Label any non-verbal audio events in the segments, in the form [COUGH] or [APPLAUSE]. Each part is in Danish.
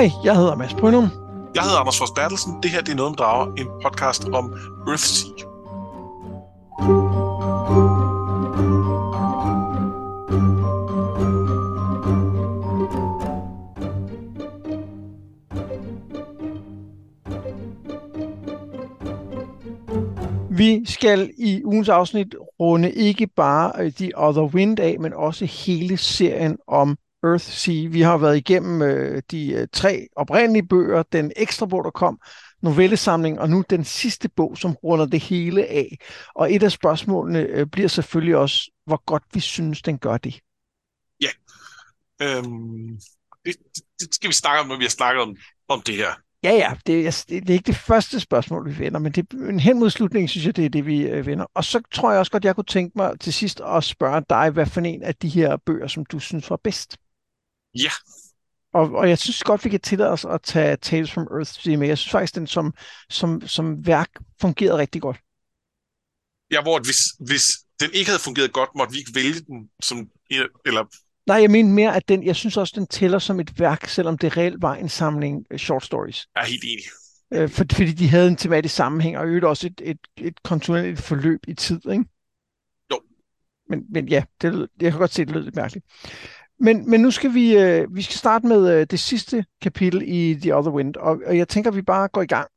Hej, jeg hedder Mads Brynum. Jeg hedder Anders Fors Bertelsen. Det her det er Noget om Drager, en podcast om Earthsea. Vi skal i ugens afsnit runde ikke bare The Other Wind af, men også hele serien om Earthsea. Vi har været igennem øh, de øh, tre oprindelige bøger, den ekstra bog, der kom, novellesamling, og nu den sidste bog, som runder det hele af. Og et af spørgsmålene øh, bliver selvfølgelig også, hvor godt vi synes, den gør det. Ja. Øhm, det, det skal vi snakke om, når vi har snakket om, om det her. Ja, ja, det er, det er ikke det første spørgsmål, vi vender, men det, en hen mod slutningen, synes jeg, det er det, vi øh, vender. Og så tror jeg også godt, jeg kunne tænke mig til sidst at spørge dig, hvad for en af de her bøger, som du synes var bedst? Ja. Og, og jeg synes godt, vi kan tillade os at tage Tales from Earth med. Jeg synes faktisk, den som, som, som værk fungerede rigtig godt. Ja, hvor hvis, hvis den ikke havde fungeret godt, måtte vi ikke vælge den som... Eller... Nej, jeg mener mere, at den, jeg synes også, den tæller som et værk, selvom det reelt var en samling øh, short stories. Jeg er helt enig. Øh, for, fordi de havde en tematisk sammenhæng, og øvrigt også et, et, et kontinuerligt forløb i tid, ikke? Jo. Men, men ja, det lød, jeg kan godt se, det lød lidt mærkeligt. Men, men nu skal vi, øh, vi skal starte med øh, det sidste kapitel i The Other Wind, og, og jeg tænker, at vi bare går i gang,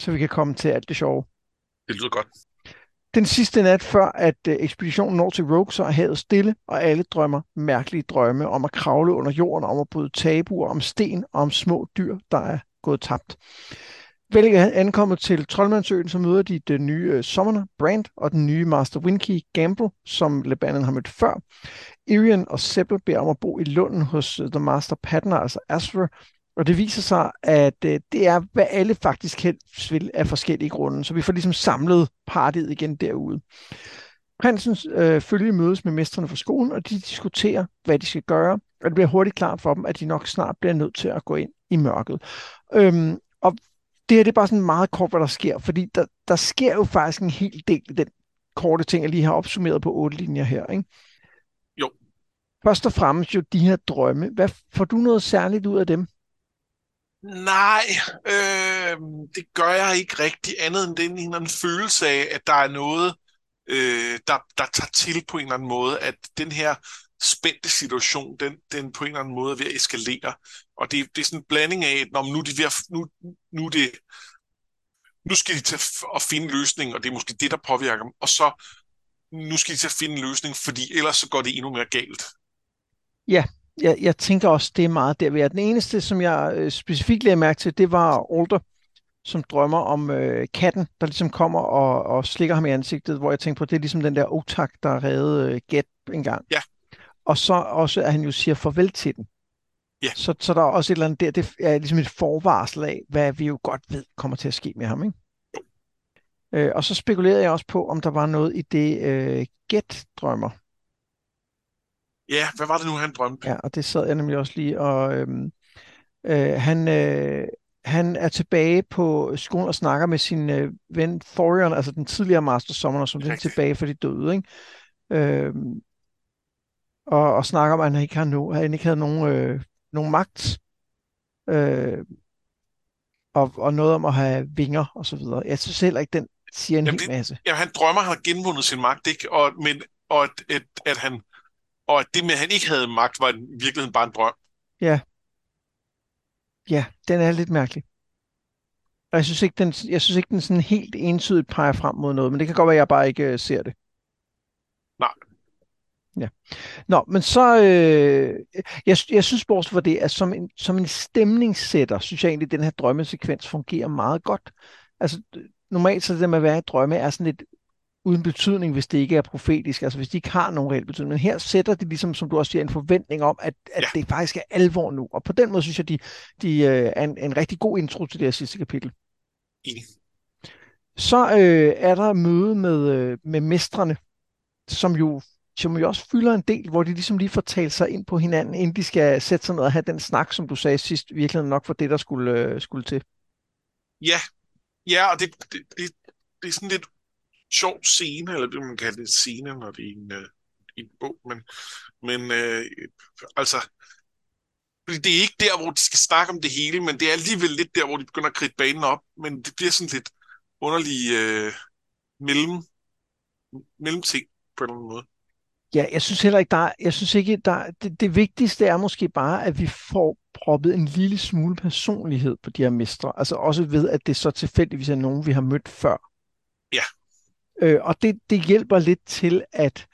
så vi kan komme til alt det sjove. Det lyder godt. Den sidste nat før, at øh, ekspeditionen når til Rogue, så er havet stille, og alle drømmer mærkelige drømme om at kravle under jorden, om at bryde tabuer, om sten og om små dyr, der er gået tabt. Vel ankommet til Troldmandsøen, så møder de den nye øh, uh, Summoner, Brand, og den nye Master Winky, Gamble, som Lebanon har mødt før. Irian og Seppel beder om at bo i Lunden hos uh, The Master Patner, altså Asver, og det viser sig, at uh, det er, hvad alle faktisk helst vil af forskellige grunde. Så vi får ligesom samlet partiet igen derude. Prinsens øh, følge mødes med mestrene fra skolen, og de diskuterer, hvad de skal gøre. Og det bliver hurtigt klart for dem, at de nok snart bliver nødt til at gå ind i mørket. Øhm, og det her det er bare sådan meget kort, hvad der sker, fordi der, der sker jo faktisk en hel del i den korte ting, jeg lige har opsummeret på otte linjer her. Ikke? Jo. Først og fremmest jo de her drømme. Hvad får du noget særligt ud af dem? Nej, øh, det gør jeg ikke rigtig andet end den en eller anden følelse af, at der er noget, øh, der, der tager til på en eller anden måde, at den her spændte situation, den, den på en eller anden måde er ved at eskalere. Og det, det er sådan en blanding af, at når nu, de ved nu, nu, det, nu skal de til at finde løsning, og det er måske det, der påvirker dem. Og så nu skal de til at finde en løsning, fordi ellers så går det endnu mere galt. Ja, jeg, jeg tænker også, det er meget der. Den eneste, som jeg øh, specifikt lagde mærke til, det var Alder, som drømmer om øh, katten, der ligesom kommer og, og slikker ham i ansigtet, hvor jeg tænker på, det er ligesom den der otak, der reddede øh, Gæt engang. Ja. Og så også, at han jo siger farvel til den. Ja. Så, så der er også et eller andet der, det er ligesom et forvarsel af, hvad vi jo godt ved kommer til at ske med ham, ikke? Øh, og så spekulerede jeg også på, om der var noget i det øh, Gæt drømmer. Ja, hvad var det nu, han drømte? Ja, og det sad jeg nemlig også lige, og øhm, øh, han, øh, han er tilbage på skolen og snakker med sin øh, ven Thorion, altså den tidligere Master Summoner, som er tilbage for de døde, ikke? Øhm, og, og snakker om, at han ikke, har no, han ikke havde nogen, øh, nogen magt, øh, og, og noget om at have vinger og så videre. Jeg synes heller ikke, den siger en Jamen hel det, masse. Ja, han drømmer, at han har genvundet sin magt, ikke? Og, men, og, at, at, at han, og at det med, at han ikke havde magt, var i virkeligheden bare en drøm. Ja. Ja, den er lidt mærkelig. Og jeg synes ikke, den, jeg synes ikke, den sådan helt entydigt peger frem mod noget, men det kan godt være, at jeg bare ikke uh, ser det. Nej. Ja. Nå, men så, øh, jeg, jeg synes bortset for det, at som en, som en stemningssætter, synes jeg egentlig, at den her drømmesekvens fungerer meget godt. Altså, normalt så det der med at være i drømme, er sådan lidt uden betydning, hvis det ikke er profetisk, altså hvis de ikke har nogen reel betydning. Men her sætter de ligesom, som du også siger, en forventning om, at, at ja. det faktisk er alvor nu. Og på den måde synes jeg, de, de øh, er en, en rigtig god intro til det her sidste kapitel. Enig. Så øh, er der møde med, øh, med mestrene, som jo, som jo også fylder en del, hvor de ligesom lige får talt sig ind på hinanden, inden de skal sætte sig ned og have den snak, som du sagde sidst, virkelig nok for det, der skulle, øh, skulle til. Ja, ja og det, det, det, det er sådan lidt sjov scene, eller det man kalder det scene, når det er en, øh, en bog, men, men øh, altså, Fordi det er ikke der, hvor de skal snakke om det hele, men det er alligevel lidt der, hvor de begynder at kridte banen op. Men det bliver sådan lidt underlig øh, mellem, mellemting på en eller anden måde. Ja, jeg synes heller ikke, der er, jeg synes ikke, der, det, det vigtigste er måske bare, at vi får proppet en lille smule personlighed på de her mestre. Altså også ved, at det så tilfældigvis er nogen, vi har mødt før. Ja. Øh, og det, det hjælper lidt til, at,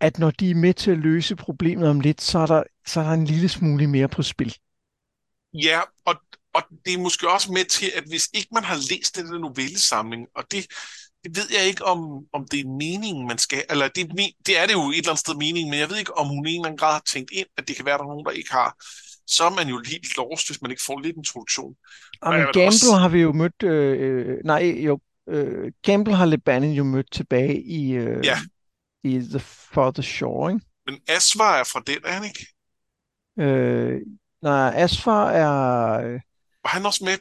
at når de er med til at løse problemet om lidt, så er der, så er der en lille smule mere på spil. Ja, og, og det er måske også med til, at hvis ikke man har læst den novellesamling, og det, det ved jeg ikke, om, om det er meningen, man skal, eller det, det er det jo et eller andet sted meningen, men jeg ved ikke, om hun i en eller anden grad har tænkt ind, at det kan være, at der er nogen, der ikke har. Så er man jo helt lost, hvis man ikke får lidt introduktion. Men Gamble også... har vi jo mødt, øh, øh, nej, jo, øh, Gamble har Lebanon jo mødt tilbage i, øh, ja. i The Farther Shore, ikke? Men Asvar er fra den, er han ikke? Øh, nej, Asfar er... Var han også med?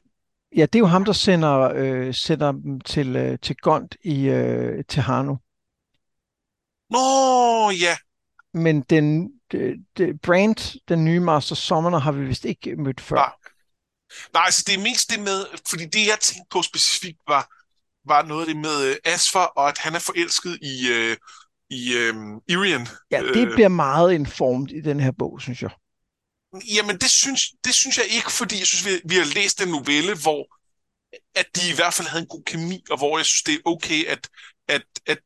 Ja, det er jo ham, der sender, øh, sender dem til, øh, til Gond i øh, Tehano. Nå, ja. Men den, de, de, Brand, den nye Master Summoner, har vi vist ikke mødt før. Nej. Nej, altså det er mest det med, fordi det jeg tænkte på specifikt var, var noget af det med øh, Asfar, og at han er forelsket i, øh, i øh, Irian. Ja, det øh, bliver meget informt i den her bog, synes jeg. Jamen, det synes, det synes jeg ikke, fordi jeg synes, vi, vi har læst en novelle, hvor at de i hvert fald havde en god kemi, og hvor jeg synes, det er okay, at, at, at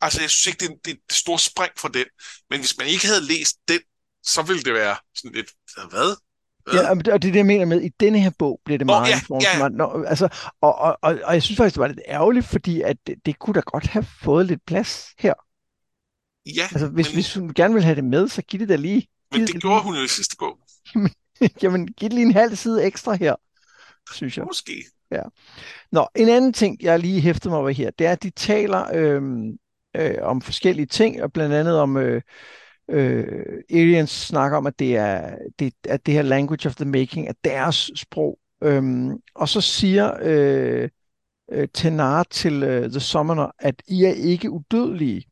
altså, jeg synes ikke, det er, det er et stort spring for den. Men hvis man ikke havde læst den, så ville det være sådan lidt, hvad? Ja, og det er det, jeg mener med, i denne her bog bliver det Nå, meget ja, ja. Man, når, altså, og, og, og, og jeg synes faktisk, det var lidt ærgerligt, fordi at det, det kunne da godt have fået lidt plads her. Ja, altså, hvis, men... hvis hun gerne vil have det med, så giv det da lige. Men det, gjorde [LAUGHS] hun jo i sidste bog. [LAUGHS] Jamen, giv lige en halv side ekstra her, synes jeg. Måske. Ja. Nå, en anden ting, jeg lige hæfter mig over her, det er, at de taler øh, øh, om forskellige ting, og blandt andet om, øh, øh, aliens snakker om, at det er det, at det her language of the making er deres sprog. Øhm, og så siger øh, øh, Tenar til øh, The Summoner, at I er ikke udødelige.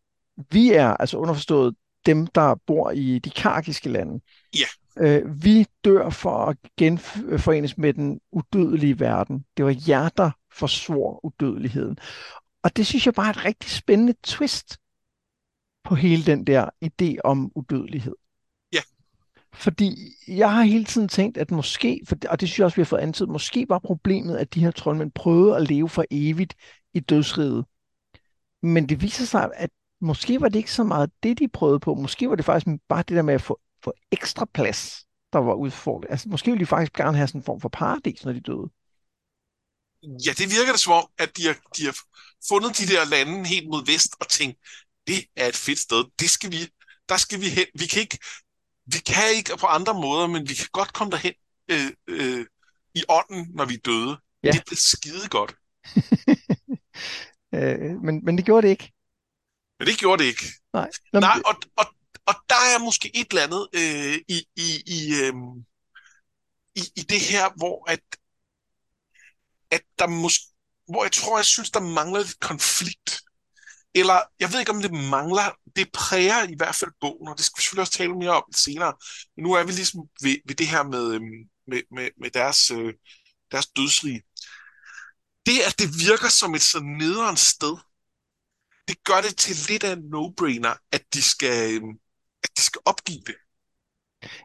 Vi er, altså underforstået, dem, der bor i de kargiske lande. Ja. Øh, vi dør for at genforenes med den udødelige verden. Det var jer, der forsvor udødeligheden. Og det synes jeg bare er et rigtig spændende twist på hele den der idé om udødelighed. Ja. Fordi jeg har hele tiden tænkt, at måske, for, og det synes jeg også, vi har fået antydet, måske var problemet, at de her troldmænd prøvede at leve for evigt i dødsriget. Men det viser sig, at måske var det ikke så meget det, de prøvede på. Måske var det faktisk bare det der med at få, få ekstra plads, der var udfordret. Altså, måske ville de faktisk gerne have sådan en form for paradis, når de døde. Ja, det virker det som om, at de har, de har fundet de der lande helt mod vest og tænkt, det er et fedt sted. Det skal vi, der skal vi hen. Vi kan ikke, vi kan ikke på andre måder, men vi kan godt komme derhen øh, øh, i ånden, når vi er døde. Ja. Det er skide godt. [LAUGHS] øh, men, men det gjorde det ikke. Men det gjorde det ikke. Nej. Nå, Nej, og, og, og der er måske et eller andet øh, i, i, i, øh, i, i det her, hvor at, at der måske, hvor jeg tror, jeg synes, der mangler lidt konflikt. Eller, jeg ved ikke, om det mangler, det præger i hvert fald bogen, og det skal vi selvfølgelig også tale mere om senere. Men nu er vi ligesom ved, ved det her med, øhm, med, med, med deres, øh, deres dødsrige. Det, at det virker som et så nederen sted, det gør det til lidt af en no-brainer, at de skal, øhm, at de skal opgive det.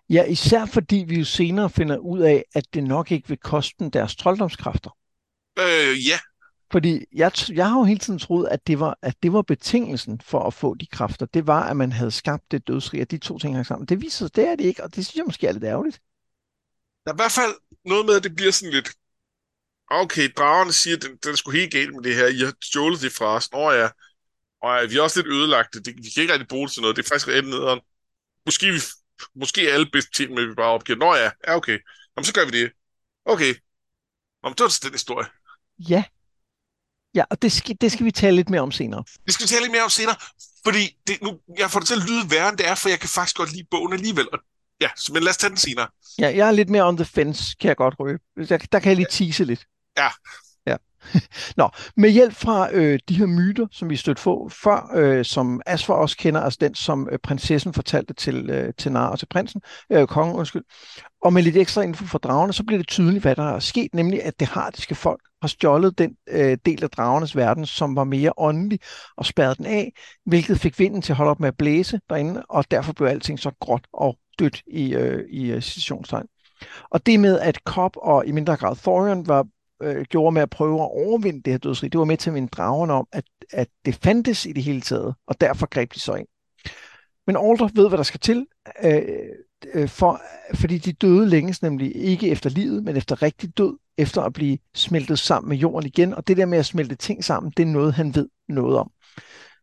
Ja, især fordi vi jo senere finder ud af, at det nok ikke vil koste dem deres trolddomskræfter. Øh, ja. Fordi jeg, jeg har jo hele tiden troet, at det, var, at det var betingelsen for at få de kræfter. Det var, at man havde skabt det dødsrig, at de to ting hang sammen. Det viser sig, det er det ikke, og det synes jeg måske er lidt ærgerligt. Der er i hvert fald noget med, at det bliver sådan lidt, okay, dragerne siger, at den, den er sgu helt galt med det her. I har stjålet det fra os. Nå ja, og vi er også lidt ødelagte. Det, vi kan ikke rigtig bruge det til noget. Det er faktisk reelt nederen. Måske, vi, måske er alle bedst til at vi bare opgiver. Nå ja, ja okay. Jamen, så gør vi det. Okay. Jamen, det var den historie. Ja. Ja, og det skal, det skal vi tale lidt mere om senere. Det skal vi tale lidt mere om senere, fordi det, nu, jeg får det til at lyde værre, end det er, for jeg kan faktisk godt lide bogen alligevel. Og, ja, men lad os tage den senere. Ja, jeg er lidt mere on the fence, kan jeg godt røbe. Der, der kan jeg lige tease lidt. Ja. [LAUGHS] Nå, med hjælp fra øh, de her myter, som vi stødt på før, øh, som Asfer også kender, altså den, som øh, prinsessen fortalte til, øh, til Nar og til prinsen, øh, kongen, undskyld, og med lidt ekstra info for dragerne, så bliver det tydeligt, hvad der er sket, nemlig at det hardiske folk har stjålet den øh, del af dragernes verden, som var mere åndelig, og spærret den af, hvilket fik vinden til at holde op med at blæse derinde, og derfor blev alting så gråt og dødt i, øh, i øh, uh, situationstegn. Og det med, at Cobb og i mindre grad Thorion var øh, gjorde med at prøve at overvinde det her dødsrig, det var med til at minde dragerne om, at, at det fandtes i det hele taget, og derfor greb de så ind. Men Alder ved, hvad der skal til, øh, øh, for, fordi de døde længes nemlig ikke efter livet, men efter rigtig død, efter at blive smeltet sammen med jorden igen, og det der med at smelte ting sammen, det er noget, han ved noget om.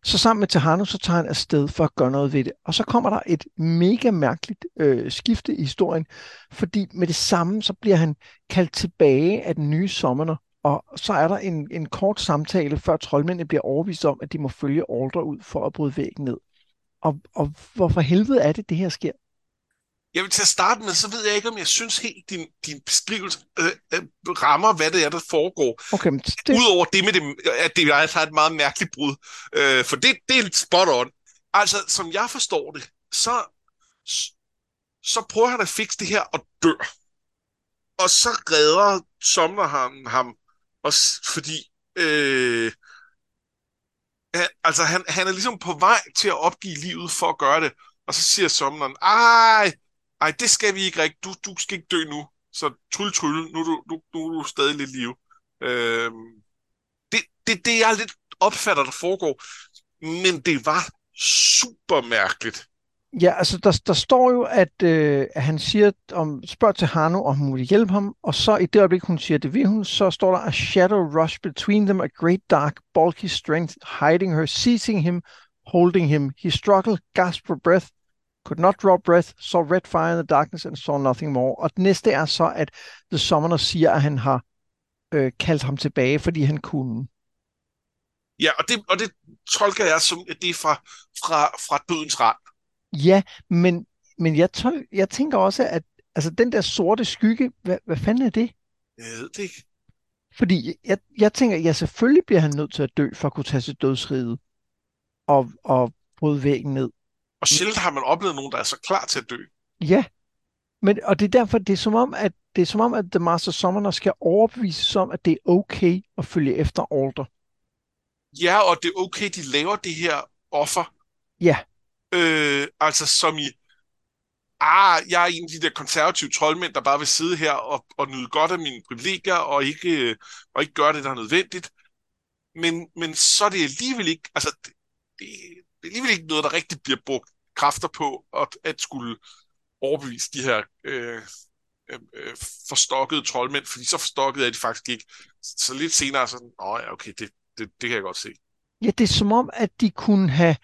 Så sammen med Tejano, så tager han afsted for at gøre noget ved det. Og så kommer der et mega mærkeligt øh, skifte i historien, fordi med det samme, så bliver han kaldt tilbage af den nye sommerner, og så er der en, en kort samtale, før troldmændene bliver overbevist om, at de må følge Aldra ud for at bryde væggen ned. Og, og hvorfor helvede er det, det her sker? Jeg vil til at starte med, så ved jeg ikke, om jeg synes helt, din, din beskrivelse øh, øh, rammer, hvad det er, der foregår. Okay, men det... Udover det med, det, at det er et meget mærkeligt brud. Øh, for det, det er spot on. Altså, som jeg forstår det, så, så prøver han at fikse det her og dør. Og så redder Somner ham, ham også fordi øh, han, altså han, han er ligesom på vej til at opgive livet for at gøre det. Og så siger Somneren, ej, ej, det skal vi ikke rigtigt. Du, du skal ikke dø nu. Så tryl, tryl, nu, nu, nu, nu er du stadig lidt liv. Øh, det, det, det jeg lidt opfatter, der foregår. Men det var super mærkeligt. Ja, altså der, der står jo, at, øh, at han siger, om, spørger til Hano, om hun vil hjælpe ham, og så i det øjeblik, hun siger, det vil hun, så står der, a shadow rush between them, a great dark, bulky strength, hiding her, seizing him, holding him. He struggled, gasped for breath, could not draw breath, saw red fire in the darkness and saw nothing more. Og det næste er så, at The Summoner siger, at han har øh, kaldt ham tilbage, fordi han kunne. Ja, og det, og det tolker jeg som, at det er fra, fra, fra dødens rand. Ja, men, men jeg, tol- jeg tænker også, at altså, den der sorte skygge, hvad, hvad fanden er det? Jeg ved det ikke. Fordi jeg, jeg tænker, ja, selvfølgelig bliver han nødt til at dø, for at kunne tage sit dødsride og, og bryde væggen ned. Og sjældent har man oplevet nogen, der er så klar til at dø. Ja, men, og det er derfor, det er som om, at det er som om, at The Master Summoner skal overbevises om, at det er okay at følge efter Alder. Ja, og det er okay, de laver det her offer. Ja. Øh, altså som i, ah, jeg er en af de der konservative troldmænd, der bare vil sidde her og, og nyde godt af mine privilegier, og ikke, og ikke gøre det, der er nødvendigt. Men, men så er det alligevel ikke, altså, det, det, er alligevel ikke noget, der rigtig bliver brugt kræfter på, at, at skulle overbevise de her øh, øh, øh, forstokkede troldmænd, fordi så forstokket er de faktisk ikke. Så lidt senere sådan, åh ja, okay, det, det, det kan jeg godt se. Ja, det er som om, at de kunne have,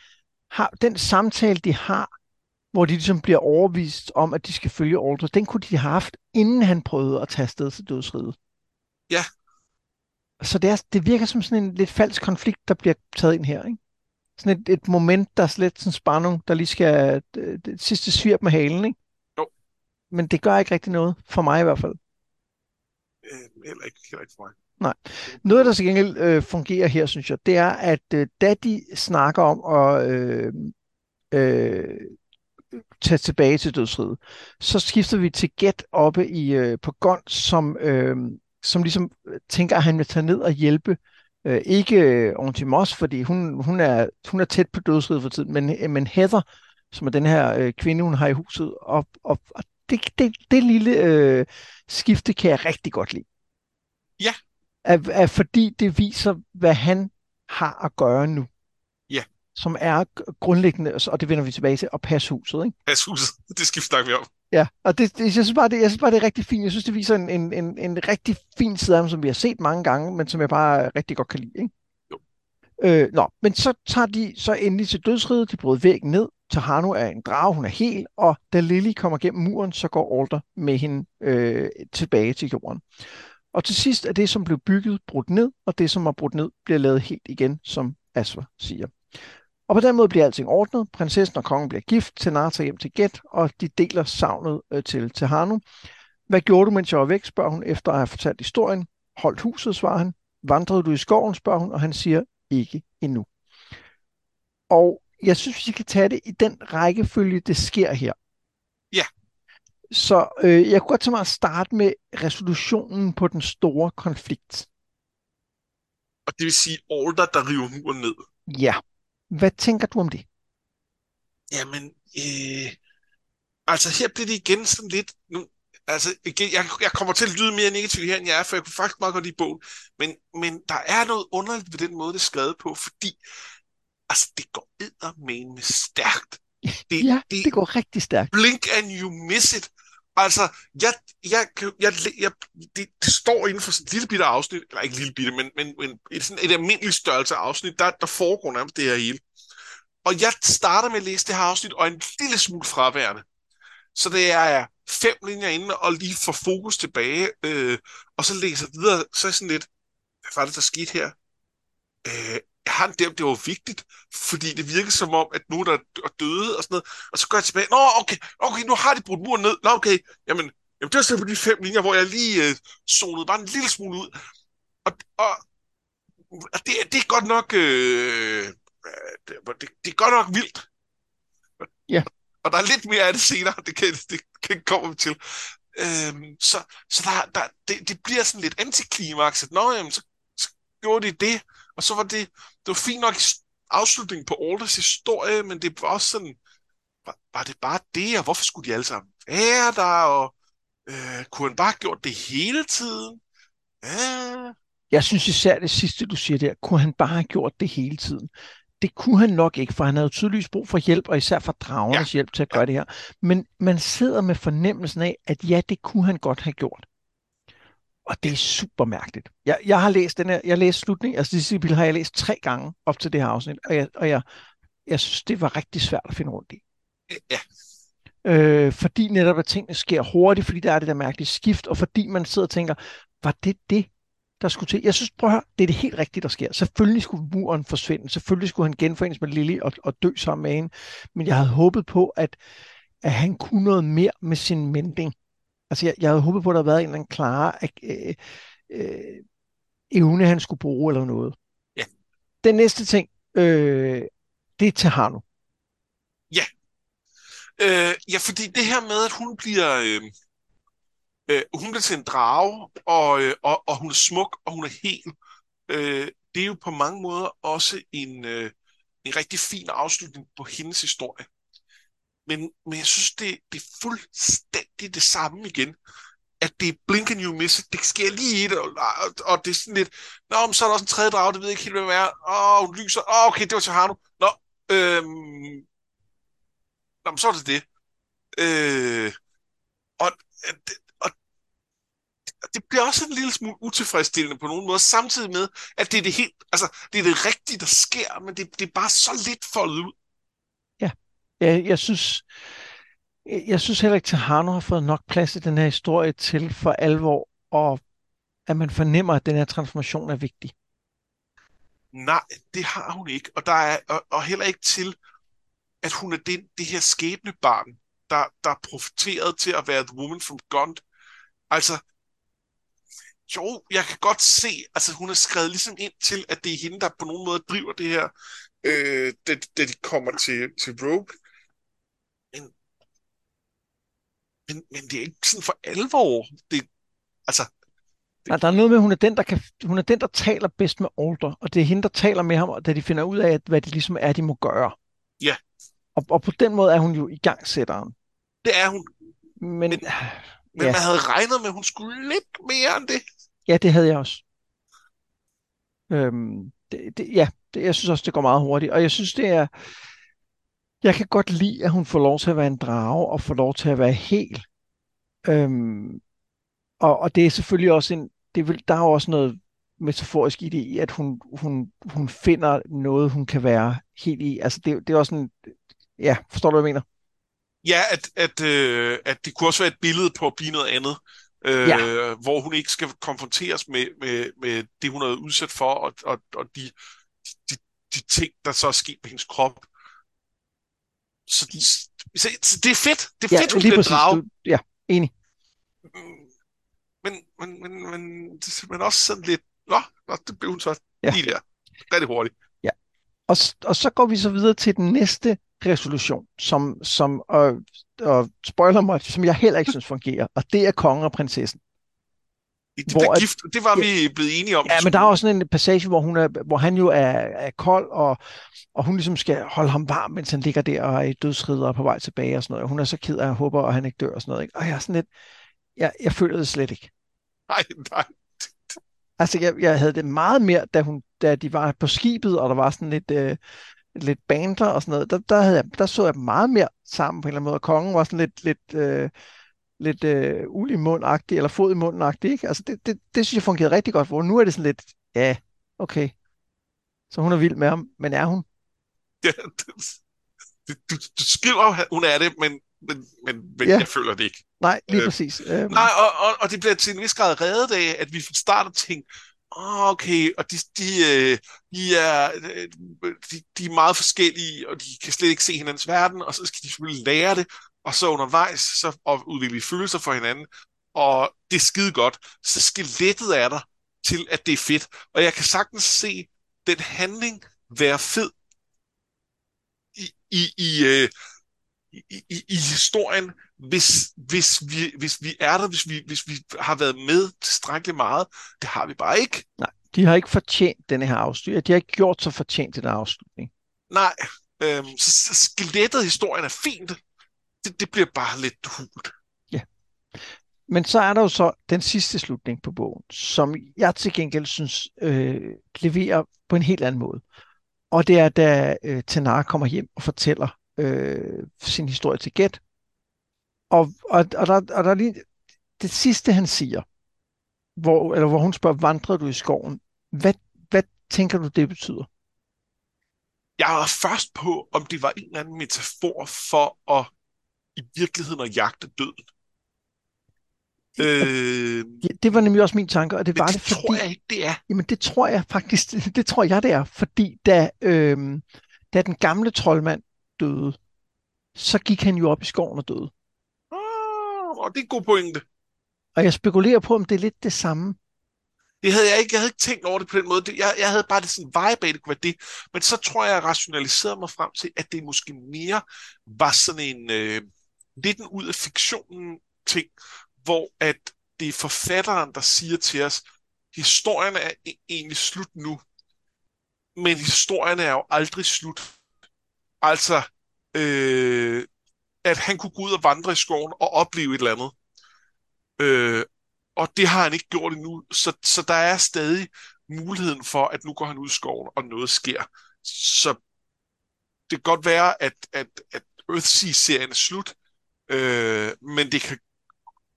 har, den samtale, de har, hvor de ligesom bliver overvist om, at de skal følge ordre, den kunne de have haft, inden han prøvede at tage afsted til dødsriget. Ja. Så det, er, det virker som sådan en lidt falsk konflikt, der bliver taget ind her, ikke? Sådan et, et moment, der er slet sådan spænding, der lige skal det, det sidste svirp med halen, ikke? Jo. Men det gør ikke rigtig noget, for mig i hvert fald. Øh, heller, ikke, heller ikke for mig. Nej. Noget, der til gengæld øh, fungerer her, synes jeg, det er, at øh, da de snakker om at øh, øh, tage tilbage til dødsriget, så skifter vi til Get oppe i, øh, på Gon, som, øh, som ligesom tænker, at han vil tage ned og hjælpe øh, ikke øh, Moss, fordi hun, hun, er, hun er tæt på dødsriget for tiden, men, men Heather, som er den her øh, kvinde, hun har i huset, og, og, og det, det, det lille øh, skifte kan jeg rigtig godt lide. Ja, er, er fordi det viser, hvad han har at gøre nu. Ja. Som er grundlæggende, og det vender vi tilbage til, at passe huset. Ikke? Passe huset, [LAUGHS] det skal vi om. Ja, og det, det, jeg, synes bare, det, jeg synes bare, det er rigtig fint. Jeg synes, det viser en, en, en, en rigtig fin side af ham, som vi har set mange gange, men som jeg bare rigtig godt kan lide. Ikke? Jo. Øh, nå, men så tager de så endelig til dødsriget, de bryder væggen ned, Tahano er en drage, hun er hel, og da Lily kommer gennem muren, så går Alder med hende øh, tilbage til jorden. Og til sidst er det, som blev bygget, brudt ned, og det, som er brudt ned, bliver lavet helt igen, som Aswa siger. Og på den måde bliver alting ordnet. Prinsessen og kongen bliver gift, Tenar tager hjem til Get, og de deler savnet øh, til Tehanu. Hvad gjorde du, mens jeg var væk, spørger hun efter at have fortalt historien. Holdt huset, svarer han. vandrede du i skoven, spørger hun, og han siger, ikke endnu. Og jeg synes, vi kan tage det i den rækkefølge, det sker her. Ja. Så øh, jeg kunne godt tænke mig at starte med resolutionen på den store konflikt. Og det vil sige Alder, der river muren ned. Ja. Hvad tænker du om det? Jamen, øh, altså her bliver det igen sådan lidt... Nu, altså, igen, jeg, jeg kommer til at lyde mere negativ her, end jeg er, for jeg kunne faktisk meget godt lide bogen. Men, men der er noget underligt ved den måde, det er skrevet på, fordi altså, det går med stærkt. Det, ja, det, det går rigtig stærkt. Blink and you miss it. Altså, jeg, jeg, jeg, jeg, det, det står inden for sådan et lille bitte afsnit, eller ikke lille bitte, men, men, men et, sådan et almindeligt størrelse afsnit, der, der foregår nærmest det her hele. Og jeg starter med at læse det her afsnit, og en lille smule fraværende. Så det er fem linjer inde, og lige får fokus tilbage, øh, og så læser videre, så er sådan lidt, hvad var det, der skete her? Øh, han der, det var vigtigt, fordi det virkede som om, at nu er der døde og sådan noget. Og så går jeg tilbage, nå okay, okay, nu har de brudt muren ned. Nå okay, jamen, jamen det var sådan på de fem linjer, hvor jeg lige øh, zonede bare en lille smule ud. Og, og, og det, det er godt nok, øh, det, det, det er godt nok vildt. Ja. Og der er lidt mere af det senere, det kan, det kan komme til. Øhm, så så der, der, det, det bliver sådan lidt antiklimaks, at nå, jamen, så, så gjorde de det, og så var det, det var fint nok afslutning på Alders historie, men det var også sådan, var, var det bare det, og hvorfor skulle de alle sammen være der, og øh, kunne han bare have gjort det hele tiden? Ja. Jeg synes især det sidste, du siger der, kunne han bare have gjort det hele tiden? Det kunne han nok ikke, for han havde tydeligvis brug for hjælp, og især for dragernes ja. hjælp til at gøre det her. Men man sidder med fornemmelsen af, at ja, det kunne han godt have gjort. Og det er super mærkeligt. Jeg, jeg har læst den her, jeg læste slutningen, altså kapitel har jeg læst tre gange op til det her afsnit, og jeg, og jeg, jeg synes, det var rigtig svært at finde rundt i. Ja. Øh, fordi netop, at tingene sker hurtigt, fordi der er det der mærkelige skift, og fordi man sidder og tænker, var det det, der skulle til? Jeg synes, prøv at høre, det er det helt rigtige, der sker. Selvfølgelig skulle muren forsvinde, selvfølgelig skulle han genforenes med Lily og, og dø sammen med hende, men jeg havde håbet på, at, at han kunne noget mere med sin mending. Altså, jeg, jeg havde håbet på, at der havde været en eller anden klare øh, øh, evne, han skulle bruge eller noget. Ja. Den næste ting, øh, det er til Hano. Ja. Øh, ja, fordi det her med, at hun bliver... Øh, øh, hun bliver til en drage, og, øh, og, og hun er smuk, og hun er hel. Øh, det er jo på mange måder også en, øh, en rigtig fin afslutning på hendes historie. Men, men jeg synes, det, det er fuldstændig det samme igen. At det er blink and you miss it. Det sker lige i det, og, og, og det er sådan lidt, Nå, men så er der også en tredje drag, det ved jeg ikke helt, hvad er. Åh, hun lyser. Åh, okay, det var til Nå, øhm, Nå, men så er det det. Øh, og, og, og det bliver også en lille smule utilfredsstillende på nogen måde, samtidig med, at det er det helt, altså, det er det rigtige, der sker, men det, det er bare så lidt foldet ud. Jeg, jeg synes, jeg synes heller ikke, at har fået nok plads i den her historie til for alvor, og at man fornemmer, at den her transformation er vigtig. Nej, det har hun ikke. Og, der er, og, og heller ikke til, at hun er den, det her skæbnebarn, der, der er profiteret til at være The Woman from Gond. Altså, jo, jeg kan godt se, altså hun er skrevet ligesom ind til, at det er hende, der på nogen måde driver det her, øh, da, da de kommer til, til Rogue. Men, men det er ikke sådan for alvor. Det, altså, det... Nej, der er noget med, at hun er, den, der kan, hun er den, der taler bedst med Alder, og det er hende, der taler med ham, da de finder ud af, hvad det ligesom er, de må gøre. Ja. Og, og på den måde er hun jo i gang sætteren. Det er hun. Men, men, ja. [SIGHS] men man havde regnet med, at hun skulle lidt mere end det. Ja, det havde jeg også. Øhm, det, det, ja, det, jeg synes også, det går meget hurtigt. Og jeg synes, det er... Jeg kan godt lide, at hun får lov til at være en drage, og får lov til at være helt. Øhm, og, og det er selvfølgelig også en, det vil, der er også noget metaforisk i det, i at hun, hun, hun finder noget, hun kan være helt i. Altså det, det er også en, ja, forstår du, hvad jeg mener? Ja, at, at, øh, at det kunne også være et billede på at blive noget andet, øh, ja. hvor hun ikke skal konfronteres med, med, med det, hun er udsat for, og, og, og de, de, de ting, der så er sket på hendes krop. Så, så, så det er fedt. Det er ja, fedt, hun bliver drage. Du, ja, enig. Men, men, men, men simpelthen også sådan lidt... nå, nå, det blev hun så ja. lige der. Rigtig hurtigt. Ja. Og, og så går vi så videre til den næste resolution, som, som og, og spoiler mig, som jeg heller ikke synes fungerer, og det er kongen og prinsessen. Det, hvor, gift, det var vi blevet enige om. Ja, men der er også sådan en passage, hvor, hun er, hvor han jo er, er kold, og, og hun ligesom skal holde ham varm, mens han ligger der og er i dødsrider og på vej tilbage og sådan noget. Og hun er så ked af, at håber, at han ikke dør og sådan noget. Ikke? Og jeg er sådan lidt, jeg, jeg føler det slet ikke. Nej, nej. Altså, jeg, jeg havde det meget mere, da, hun, da de var på skibet, og der var sådan lidt, øh, lidt bander og sådan noget. Der, der, havde jeg, der så jeg meget mere sammen på en eller anden måde. Og kongen var sådan lidt, lidt, øh, lidt øh, ul i mundagtig, eller fod i mundagtig, ikke? Altså, det, det, det synes jeg fungerede rigtig godt, hvor nu er det sådan lidt, ja, okay. Så hun er vild med ham, men er hun? Ja, [LAUGHS] du, du, du skriver, hun er det, men, men, men, men ja. jeg føler det ikke. Nej, lige øh, præcis. Øh, nej, og, og, og det bliver til en vis grad reddet af, at vi fra start tænkt, oh, okay, og de, de, øh, de, er, øh, de, de er meget forskellige, og de kan slet ikke se hinandens verden, og så skal de selvfølgelig lære det, og så undervejs så og udvikle følelser for hinanden, og det er skide godt. Så skelettet er der til, at det er fedt. Og jeg kan sagtens se den handling være fed i, i, i, øh, i, i, i historien, hvis, hvis, vi, hvis vi er der, hvis vi, hvis vi har været med tilstrækkeligt meget. Det har vi bare ikke. Nej, de har ikke fortjent denne her afslutning. De har ikke gjort så fortjent den her afslutning. Nej, øhm, så, skelettet i historien er fint. Det, det bliver bare lidt hult. Ja. Men så er der jo så den sidste slutning på bogen, som jeg til gengæld synes øh, leverer på en helt anden måde. Og det er, da øh, Tanar kommer hjem og fortæller øh, sin historie til Gæt. Og, og, og, der, og der er lige det sidste, han siger, hvor, eller hvor hun spørger, vandrer du i skoven? Hvad, hvad tænker du, det betyder? Jeg var først på, om det var en eller anden metafor for at i virkeligheden at jagte døden. Øh, det, det var nemlig også min tanke, og det var det, det fordi... tror jeg ikke, det er. Jamen, det tror jeg faktisk, [LAUGHS] det tror jeg, det er, fordi da, øh, da den gamle troldmand døde, så gik han jo op i skoven og døde. Ah, og det er en god pointe. Og jeg spekulerer på, om det er lidt det samme. Det havde jeg ikke. Jeg havde ikke tænkt over det på den måde. Jeg, jeg havde bare det sådan vibe af, det kunne være det. Men så tror jeg, jeg rationaliserede mig frem til, at det måske mere var sådan en øh, lidt en ud af fiktionen ting, hvor at det er forfatteren, der siger til os, historien er e-, egentlig slut nu, men historien er jo aldrig slut. Altså, øh, at han kunne gå ud og vandre i skoven og opleve et eller andet. Øh, og det har han ikke gjort endnu, så, så der er stadig muligheden for, at nu går han ud i skoven, og noget sker. Så det kan godt være, at, at, at Earthsea-serien er slut, øh, men det, kan,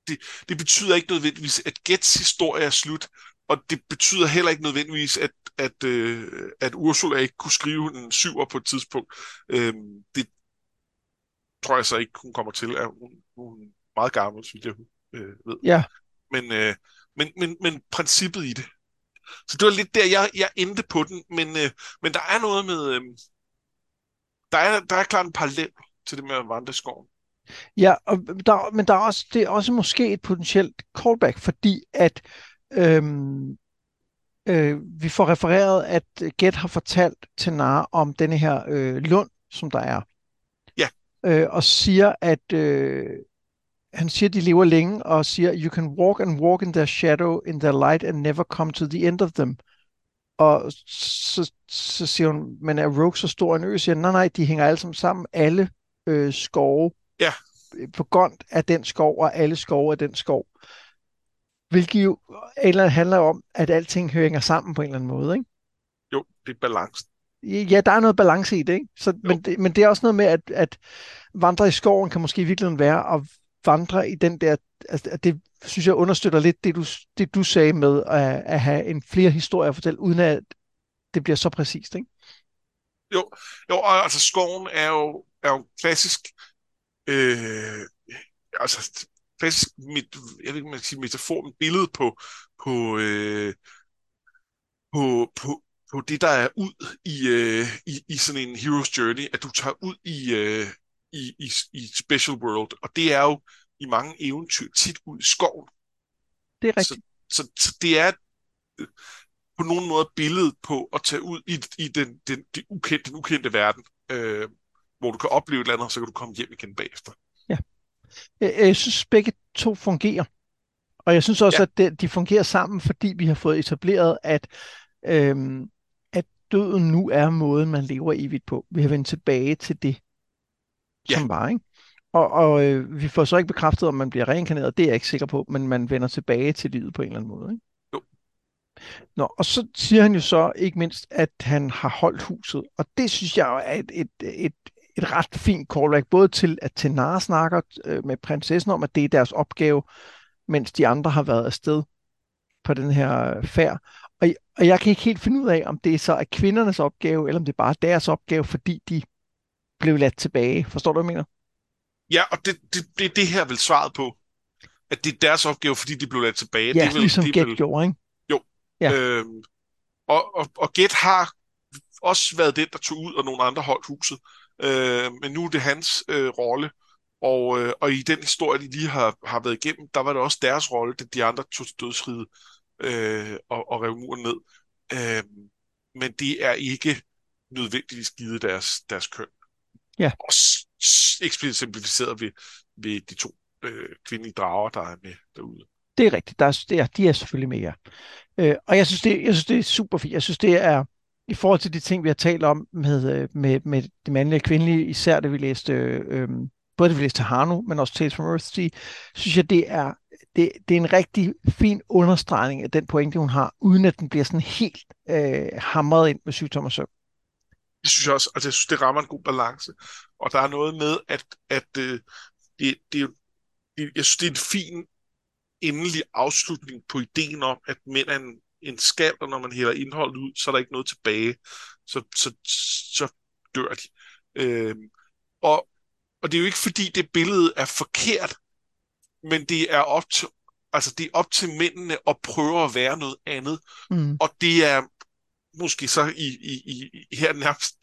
det, det betyder ikke nødvendigvis, at Gets historie er slut, og det betyder heller ikke nødvendigvis, at, at, øh, at Ursula ikke kunne skrive en syver på et tidspunkt. Øh, det tror jeg så ikke, hun kommer til. At hun, hun er meget gammel, synes jeg øh, ved. Ja. Men, øh, men, men, men princippet i det. Så det var lidt der, jeg, jeg endte på den, men, øh, men der er noget med... Øh, der, er, der er klart en parallel til det med at vandre i skoven. Ja, og der, men der er også, det er også måske et potentielt callback, fordi at øhm, øh, vi får refereret, at Gет har fortalt til Nar om denne her øh, lund, som der er. Ja. Øh, og siger, at øh, han siger, at de lever længe, og siger, you can walk and walk in their shadow, in their light, and never come to the end of them. Og så, så siger hun, men er Rogue så stor en ø? Siger nej, nej, de hænger alle sammen sammen. Alle øh, skove ja. på grund af den skov, og alle skove af den skov. Hvilket jo eller handler om, at alting hænger sammen på en eller anden måde, ikke? Jo, det er balance. Ja, der er noget balance i det, ikke? Så, men, det, men det er også noget med, at, at vandre i skoven kan måske i virkeligheden være at vandre i den der, altså, det synes jeg understøtter lidt det, du, det, du sagde med at, at have en flere historier at fortælle, uden at det bliver så præcist, ikke? Jo, jo og altså skoven er jo, er jo klassisk, øh, altså klassisk, mit, jeg ved ikke, man kan sige metafor, men billede på, på, øh, på, på, på det, der er ud i, øh, i, i sådan en hero's journey, at du tager ud i, øh, i, i, i Special World, og det er jo i mange eventyr tit ud i skoven. Det er rigtigt. Så, så, så det er på nogen måde billedet på at tage ud i, i den, den, den, ukendte, den ukendte verden, øh, hvor du kan opleve et eller andet, og så kan du komme hjem igen bagefter. Ja. Jeg, jeg synes, begge to fungerer. Og jeg synes også, ja. at de fungerer sammen, fordi vi har fået etableret, at, øhm, at døden nu er måden, man lever evigt på. Vi har vendt tilbage til det, som ja. var, ikke? Og, og øh, vi får så ikke bekræftet, om man bliver reinkarneret, det er jeg ikke sikker på, men man vender tilbage til livet på en eller anden måde. Ikke? Jo. Nå, og så siger han jo så ikke mindst, at han har holdt huset, og det synes jeg er et, et, et, et ret fint callback, både til at Tenar snakker øh, med prinsessen om, at det er deres opgave, mens de andre har været afsted på den her færd. Og, og jeg kan ikke helt finde ud af, om det så er kvindernes opgave, eller om det er bare deres opgave, fordi de blev ladt tilbage. Forstår du, hvad jeg mener? Ja, og det, det, det, det her vil svaret på. At det er deres opgave, fordi de blev ladt tilbage. Ja, det vil, ligesom de Get vil... gjorde, ikke? Jo. Ja. Øhm, og, og, og Get har også været den, der tog ud, og nogle andre holdt huset. Øh, men nu er det hans øh, rolle. Og, øh, og i den historie, de lige har, har været igennem, der var det også deres rolle, at de andre tog til dødsriget øh, og, og rev muren ned. Øh, men det er ikke nødvendigvis givet deres, deres køn. Ja. Og eksemplificeret ved, ved de to øh, kvindelige drager, der er med derude. Det er rigtigt. Der er, det er, de er selvfølgelig med jer. Øh, og jeg synes, det, jeg synes, det er super fint. Jeg synes, det er i forhold til de ting, vi har talt om med, øh, med, med det mandlige og kvindelige, især det vi læste, øh, både det vi læste Hanu, men også Tales from Earthsea, synes jeg, det er, det, det er en rigtig fin understregning af den pointe, hun har, uden at den bliver sådan helt øh, hamret ind med sygdom og søvn. Det synes jeg også, altså jeg synes, det rammer en god balance. Og der er noget med, at, at øh, det, det, det, jeg synes, det er en fin endelig afslutning på ideen om, at mænd er en, en skal, og når man hælder indholdet ud, så er der ikke noget tilbage. Så, så, så dør de. Øh, og, og det er jo ikke, fordi det billede er forkert, men det er op til, altså det er op til mændene at prøve at være noget andet. Mm. Og det er måske så i, i, i her nærmest,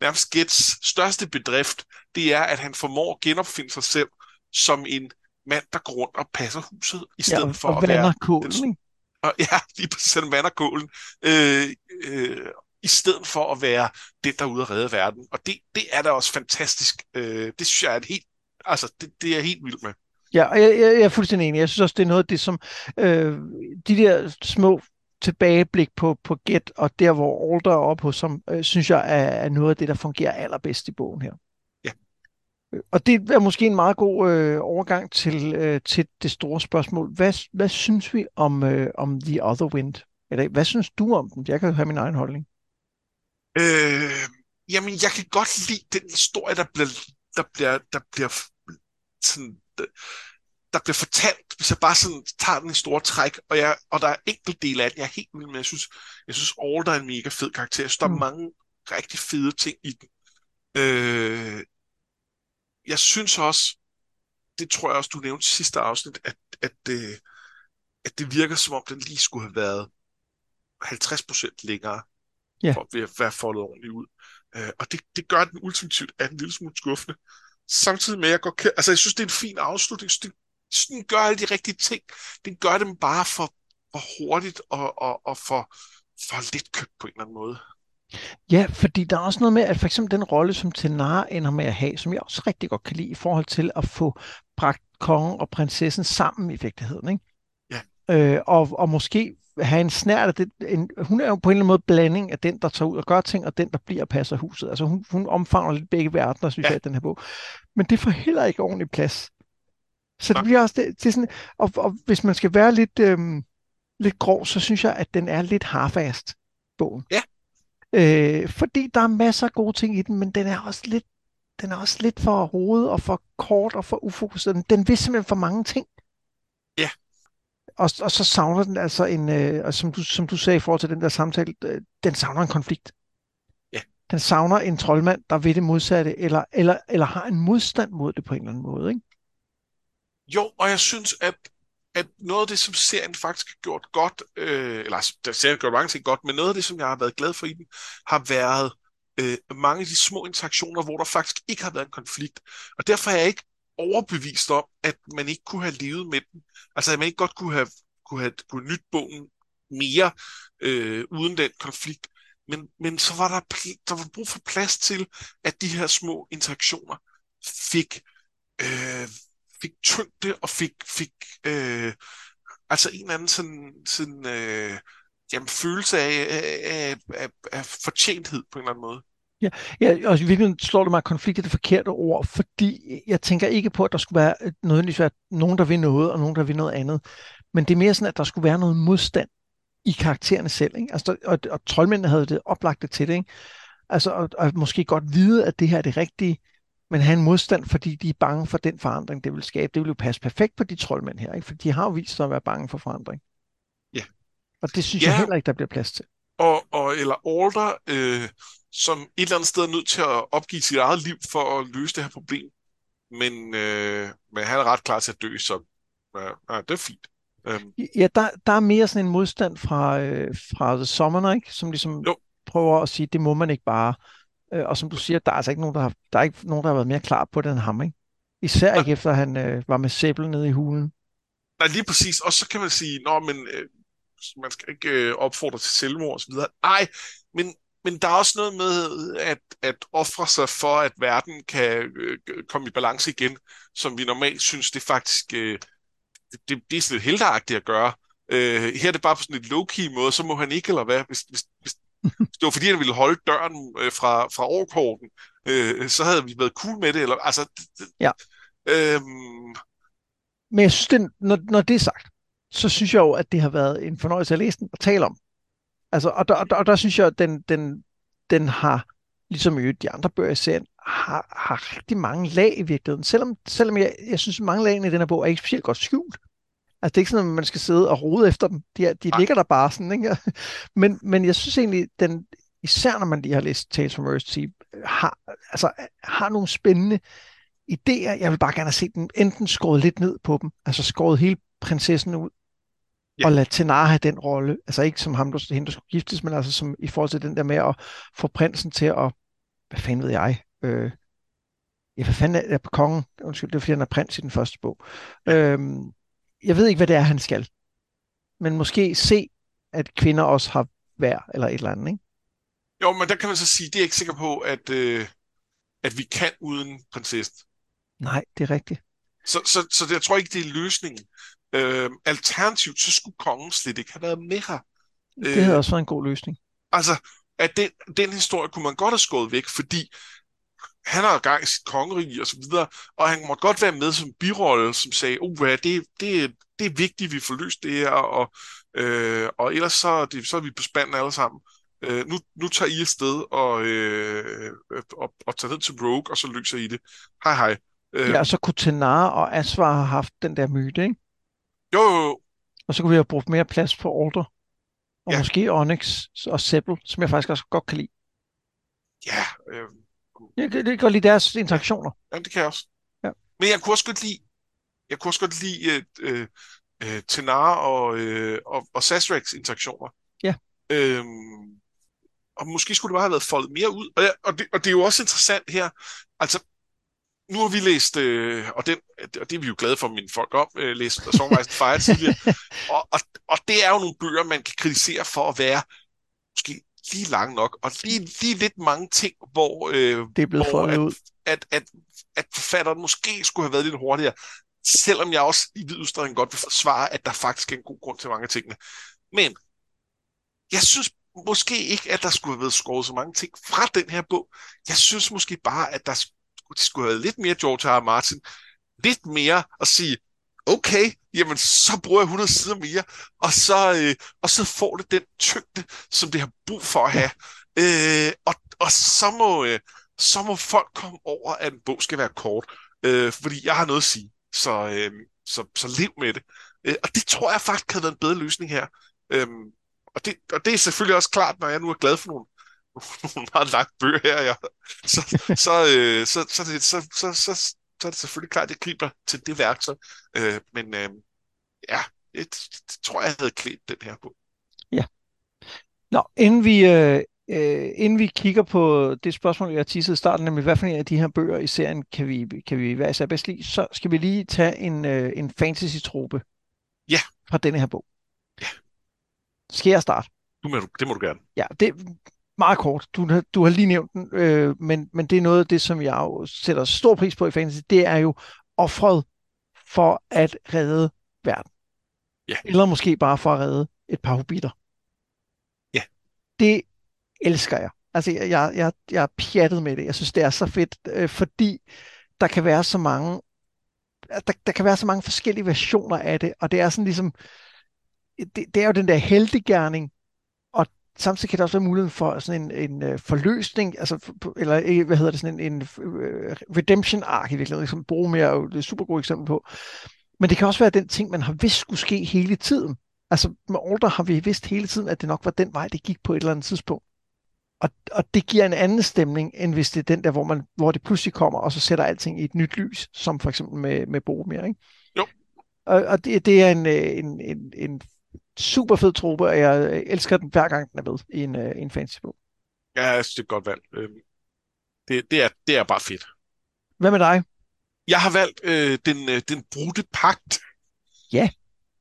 nærmest Gets største bedrift, det er, at han formår at genopfinde sig selv som en mand, der går rundt og passer huset, i stedet ja, for at være... Kålen, den, og, [LAUGHS] ja, lige præcis, han vander kålen. Øh, øh, i stedet for at være det, der er ude at redde verden. Og det, det er da også fantastisk. Øh, det synes jeg er et helt, altså, det, det er jeg helt vild med. Ja, og jeg, jeg, jeg er fuldstændig enig. Jeg synes også, det er noget af det, som øh, de der små tilbageblik på, på Get, og der, hvor Alder er oppe hos ham, øh, synes jeg er, er noget af det, der fungerer allerbedst i bogen her. Og det er måske en meget god øh, overgang til, øh, til det store spørgsmål. Hvad, hvad synes vi om, øh, om The Other Wind? Eller hvad synes du om den? Jeg kan jo have min egen holdning. Øh, jamen, jeg kan godt lide den historie, der bliver, der bliver, der bliver sådan, der bliver fortalt, hvis jeg bare sådan tager den i store træk, og, jeg, og der er enkelt del af den, jeg er helt vild med. Jeg synes, jeg synes Alder er en mega fed karakter. Jeg synes, der mm. er mange rigtig fede ting i den. Øh, jeg synes også, det tror jeg også, du nævnte i sidste afsnit, at, at, øh, at det virker som om, den lige skulle have været 50% længere, yeah. for at være foldet ordentligt ud. Øh, og det, det gør den ultimativt er en lille smule skuffende. Samtidig med, at jeg godt altså jeg synes, det er en fin afslutning. Det, den gør alle de rigtige ting. Den gør dem bare for, for hurtigt og, og, og for, for lidt købt på en eller anden måde. Ja, fordi der er også noget med, at for eksempel den rolle, som Tenar ender med at have, som jeg også rigtig godt kan lide, i forhold til at få bragt kongen og prinsessen sammen i virkeligheden. Ikke? Ja. Øh, og, og måske have en snært af det. En, hun er jo på en eller anden måde blanding af den, der tager ud og gør ting, og den, der bliver og passer huset. Altså hun, hun omfavner lidt begge verdener, synes ja. jeg, den her bog. Men det får heller ikke ordentlig plads. Så det bliver også det, det er sådan, og, og hvis man skal være lidt, øhm, lidt grov, så synes jeg, at den er lidt harfast, bogen. Ja. Øh, fordi der er masser af gode ting i den, men den er også lidt, den er også lidt for rodet og for kort og for ufokuseret. Den vil simpelthen for mange ting. Ja. Og, og så savner den altså en, øh, og som, du, som du sagde i forhold til den der samtale, øh, den savner en konflikt. Ja. Den savner en troldmand, der ved det modsatte, eller, eller, eller har en modstand mod det på en eller anden måde. Ikke? Jo, og jeg synes, at, at noget af det, som serien faktisk har gjort godt, øh, eller der serien har gjort mange ting godt, men noget af det, som jeg har været glad for i den, har været øh, mange af de små interaktioner, hvor der faktisk ikke har været en konflikt. Og derfor er jeg ikke overbevist om, at man ikke kunne have levet med den. Altså, at man ikke godt kunne have, kunne have, kunne nyt bogen mere øh, uden den konflikt. Men, men så var der, der var brug for plads til, at de her små interaktioner fik, øh, fik tyngde og fik, fik øh, altså en eller anden sådan, sådan øh, jamen, følelse af, af, af, af fortjenthed på en eller anden måde. Ja, ja og i virkeligheden slår det mig, at konflikt er det forkerte ord, fordi jeg tænker ikke på, at der skulle være øh, nødvendigvis være nogen, der vil noget, og nogen, der vil noget andet. Men det er mere sådan, at der skulle være noget modstand i karaktererne selv. Ikke? Altså, og, og troldmændene havde det oplagte til det. Ikke? Altså, og, og måske godt vide, at det her er det rigtige, men have en modstand, fordi de er bange for den forandring, det vil skabe. Det vil jo passe perfekt på de troldmænd her, ikke? for de har jo vist sig at være bange for forandring. Ja. Og det synes ja. jeg heller ikke, der bliver plads til. Og, og eller Alder, øh, som et eller andet sted er nødt til at opgive sit eget liv for at løse det her problem. Men, øh, men han er ret klar til at dø, så ja, det er fint. Um, ja, der, der er mere sådan en modstand fra, øh, fra The Summoner, ikke? som ligesom jo. prøver at sige, det må man ikke bare. Øh, og som du siger, der er altså ikke nogen, der har, der er ikke nogen, der har været mere klar på den ham. Ikke? Især ikke efter han øh, var med sæbel nede i hulen. Nej, lige præcis. Og så kan man sige, nå, men øh, man skal ikke øh, opfordre til selvmord osv. Nej, men, men der er også noget med at, at ofre sig for, at verden kan øh, komme i balance igen, som vi normalt synes, det faktisk øh, det, det er sådan lidt helteagtigt at gøre. Øh, her er det bare på sådan et low-key måde, så må han ikke, eller hvad? Hvis, hvis, hvis det var fordi, han ville holde døren øh, fra, fra overkorten, øh, så havde vi været cool med det. Eller, altså, ja. øhm... Men jeg synes, det, når, når det er sagt, så synes jeg jo, at det har været en fornøjelse at læse den og tale om. Altså, og, der, og, der, og der synes jeg, at den, den, den har, ligesom i de andre bøger i serien, har, har rigtig mange lag i virkeligheden. Selvom, selvom jeg, jeg synes, at mange lag i den her bog er ikke specielt godt skjult. Altså, det er ikke sådan, at man skal sidde og rode efter dem. De, de ligger der bare sådan, ikke? [LAUGHS] Men, men jeg synes egentlig, den, især når man lige har læst Tales from Earth har, altså, har nogle spændende idéer. Jeg vil bare gerne set dem enten skåret lidt ned på dem, altså skåret hele prinsessen ud, ja. og lade Tenar have den rolle. Altså ikke som ham, der, hende, der skulle giftes, men altså som i forhold til den der med at få prinsen til at, hvad fanden ved jeg, øh, ja, hvad fanden er, er kongen? Undskyld, det er fordi, han er prins i den første bog. Øhm, jeg ved ikke, hvad det er, han skal. Men måske se, at kvinder også har værd, eller et eller andet, ikke? Jo, men der kan man så sige, det er jeg ikke sikker på, at, øh, at vi kan uden prinsessen. Nej, det er rigtigt. Så, så, så det, jeg tror ikke, det er løsningen. Øh, alternativt, så skulle kongen slet ikke have været med her. Det havde øh, også været en god løsning. Altså, at den, den historie kunne man godt have skåret væk, fordi han har gang i sit kongerige og så videre, og han måtte godt være med som birolle, som sagde, oh, det, det, det er vigtigt, at vi får løst det her, og, øh, og ellers så, det, så er vi på spanden alle sammen. Øh, nu, nu tager I afsted og, øh, og, og tager ned til Rogue, og så løser I det. Hej hej. Øh, ja, og så kunne Tenar og Asvar have haft den der myte, ikke? Jo, jo. Og så kunne vi have brugt mere plads på Order. Og ja. måske Onyx og Seppel, som jeg faktisk også godt kan lide. Ja, øh, jeg, det, det går lige deres interaktioner. Ja, det kan jeg også. Ja. Men jeg kunne også godt lide, jeg kunne også godt lide øh, øh, Tenar og, øh, og, og Sasraks interaktioner. Ja. Øhm, og måske skulle det bare have været foldet mere ud. Og, og, det, og det er jo også interessant her. Altså, nu har vi læst, øh, og, den, og det er vi jo glade for, at mine folk om, øh, læst Songwise Fire tidligere. [LAUGHS] og, og, og det er jo nogle bøger, man kan kritisere for at være måske lige lang nok, og lige, lige lidt mange ting, hvor, øh, det er blevet hvor at, ud. At, at, at forfatteren måske skulle have været lidt hurtigere, selvom jeg også i vid udstrækning godt vil forsvare, at der faktisk er en god grund til mange af tingene. Men jeg synes måske ikke, at der skulle have været skåret så mange ting fra den her bog. Jeg synes måske bare, at der skulle have været lidt mere George R. R. Martin, lidt mere at sige, okay, jamen så bruger jeg 100 sider mere, og så, øh, og så får det den tyngde, som det har brug for at have. Øh, og, og så må, øh, så må folk komme over, at en bog skal være kort, øh, fordi jeg har noget at sige. Så, øh, så, så lev med det. Øh, og det tror jeg faktisk havde været en bedre løsning her. Øh, og, det, og det er selvfølgelig også klart, når jeg nu er glad for nogle, [LAUGHS] nogle meget lange bøger her, ja. så, så, øh, så, så, så, så, så, så, så er det selvfølgelig klart, at jeg griber til det værktøj. Øh, men øh, ja, det, det tror jeg havde klædt den her på. Ja. Nå, inden vi, øh, øh, inden vi kigger på det spørgsmål, jeg tissede i starten, nemlig hvad for en af de her bøger i serien kan vi, kan vi være især bedst lide, så skal vi lige tage en, øh, en fantasy-trope ja. fra denne her bog. Ja. Skal jeg starte? Du må, det må du gerne. Ja, det meget kort. Du, du har lige nævnt den, øh, men, men det er noget af det, som jeg jo sætter stor pris på i fantasy. Det er jo offret for at redde verden. Ja. Eller måske bare for at redde et par hobitter. Ja. Det elsker jeg. Altså, jeg, jeg, jeg, jeg er pjattet med det. Jeg synes, det er så fedt, øh, fordi der kan være så mange der, der kan være så mange forskellige versioner af det, og det er sådan ligesom, det, det er jo den der heltegærning, og samtidig kan der også være muligheden for sådan en, en uh, forløsning, altså, eller hvad hedder det, sådan en, en uh, redemption arc i virkeligheden, som Boromir er jo et super godt eksempel på. Men det kan også være den ting, man har vidst skulle ske hele tiden. Altså med Order har vi vidst hele tiden, at det nok var den vej, det gik på et eller andet tidspunkt. Og, og det giver en anden stemning, end hvis det er den der, hvor, man, hvor det pludselig kommer, og så sætter alting i et nyt lys, som for eksempel med, med Boromir, ikke? Jo. Og, og det, det er en, en, en, en super fed truppe, og jeg elsker den hver gang, den er med i en, en fantasy-bog. Ja, jeg synes, det er et godt valg. Øhm, det, det, er, det er bare fedt. Hvad med dig? Jeg har valgt øh, den, øh, den brudte pagt. Ja.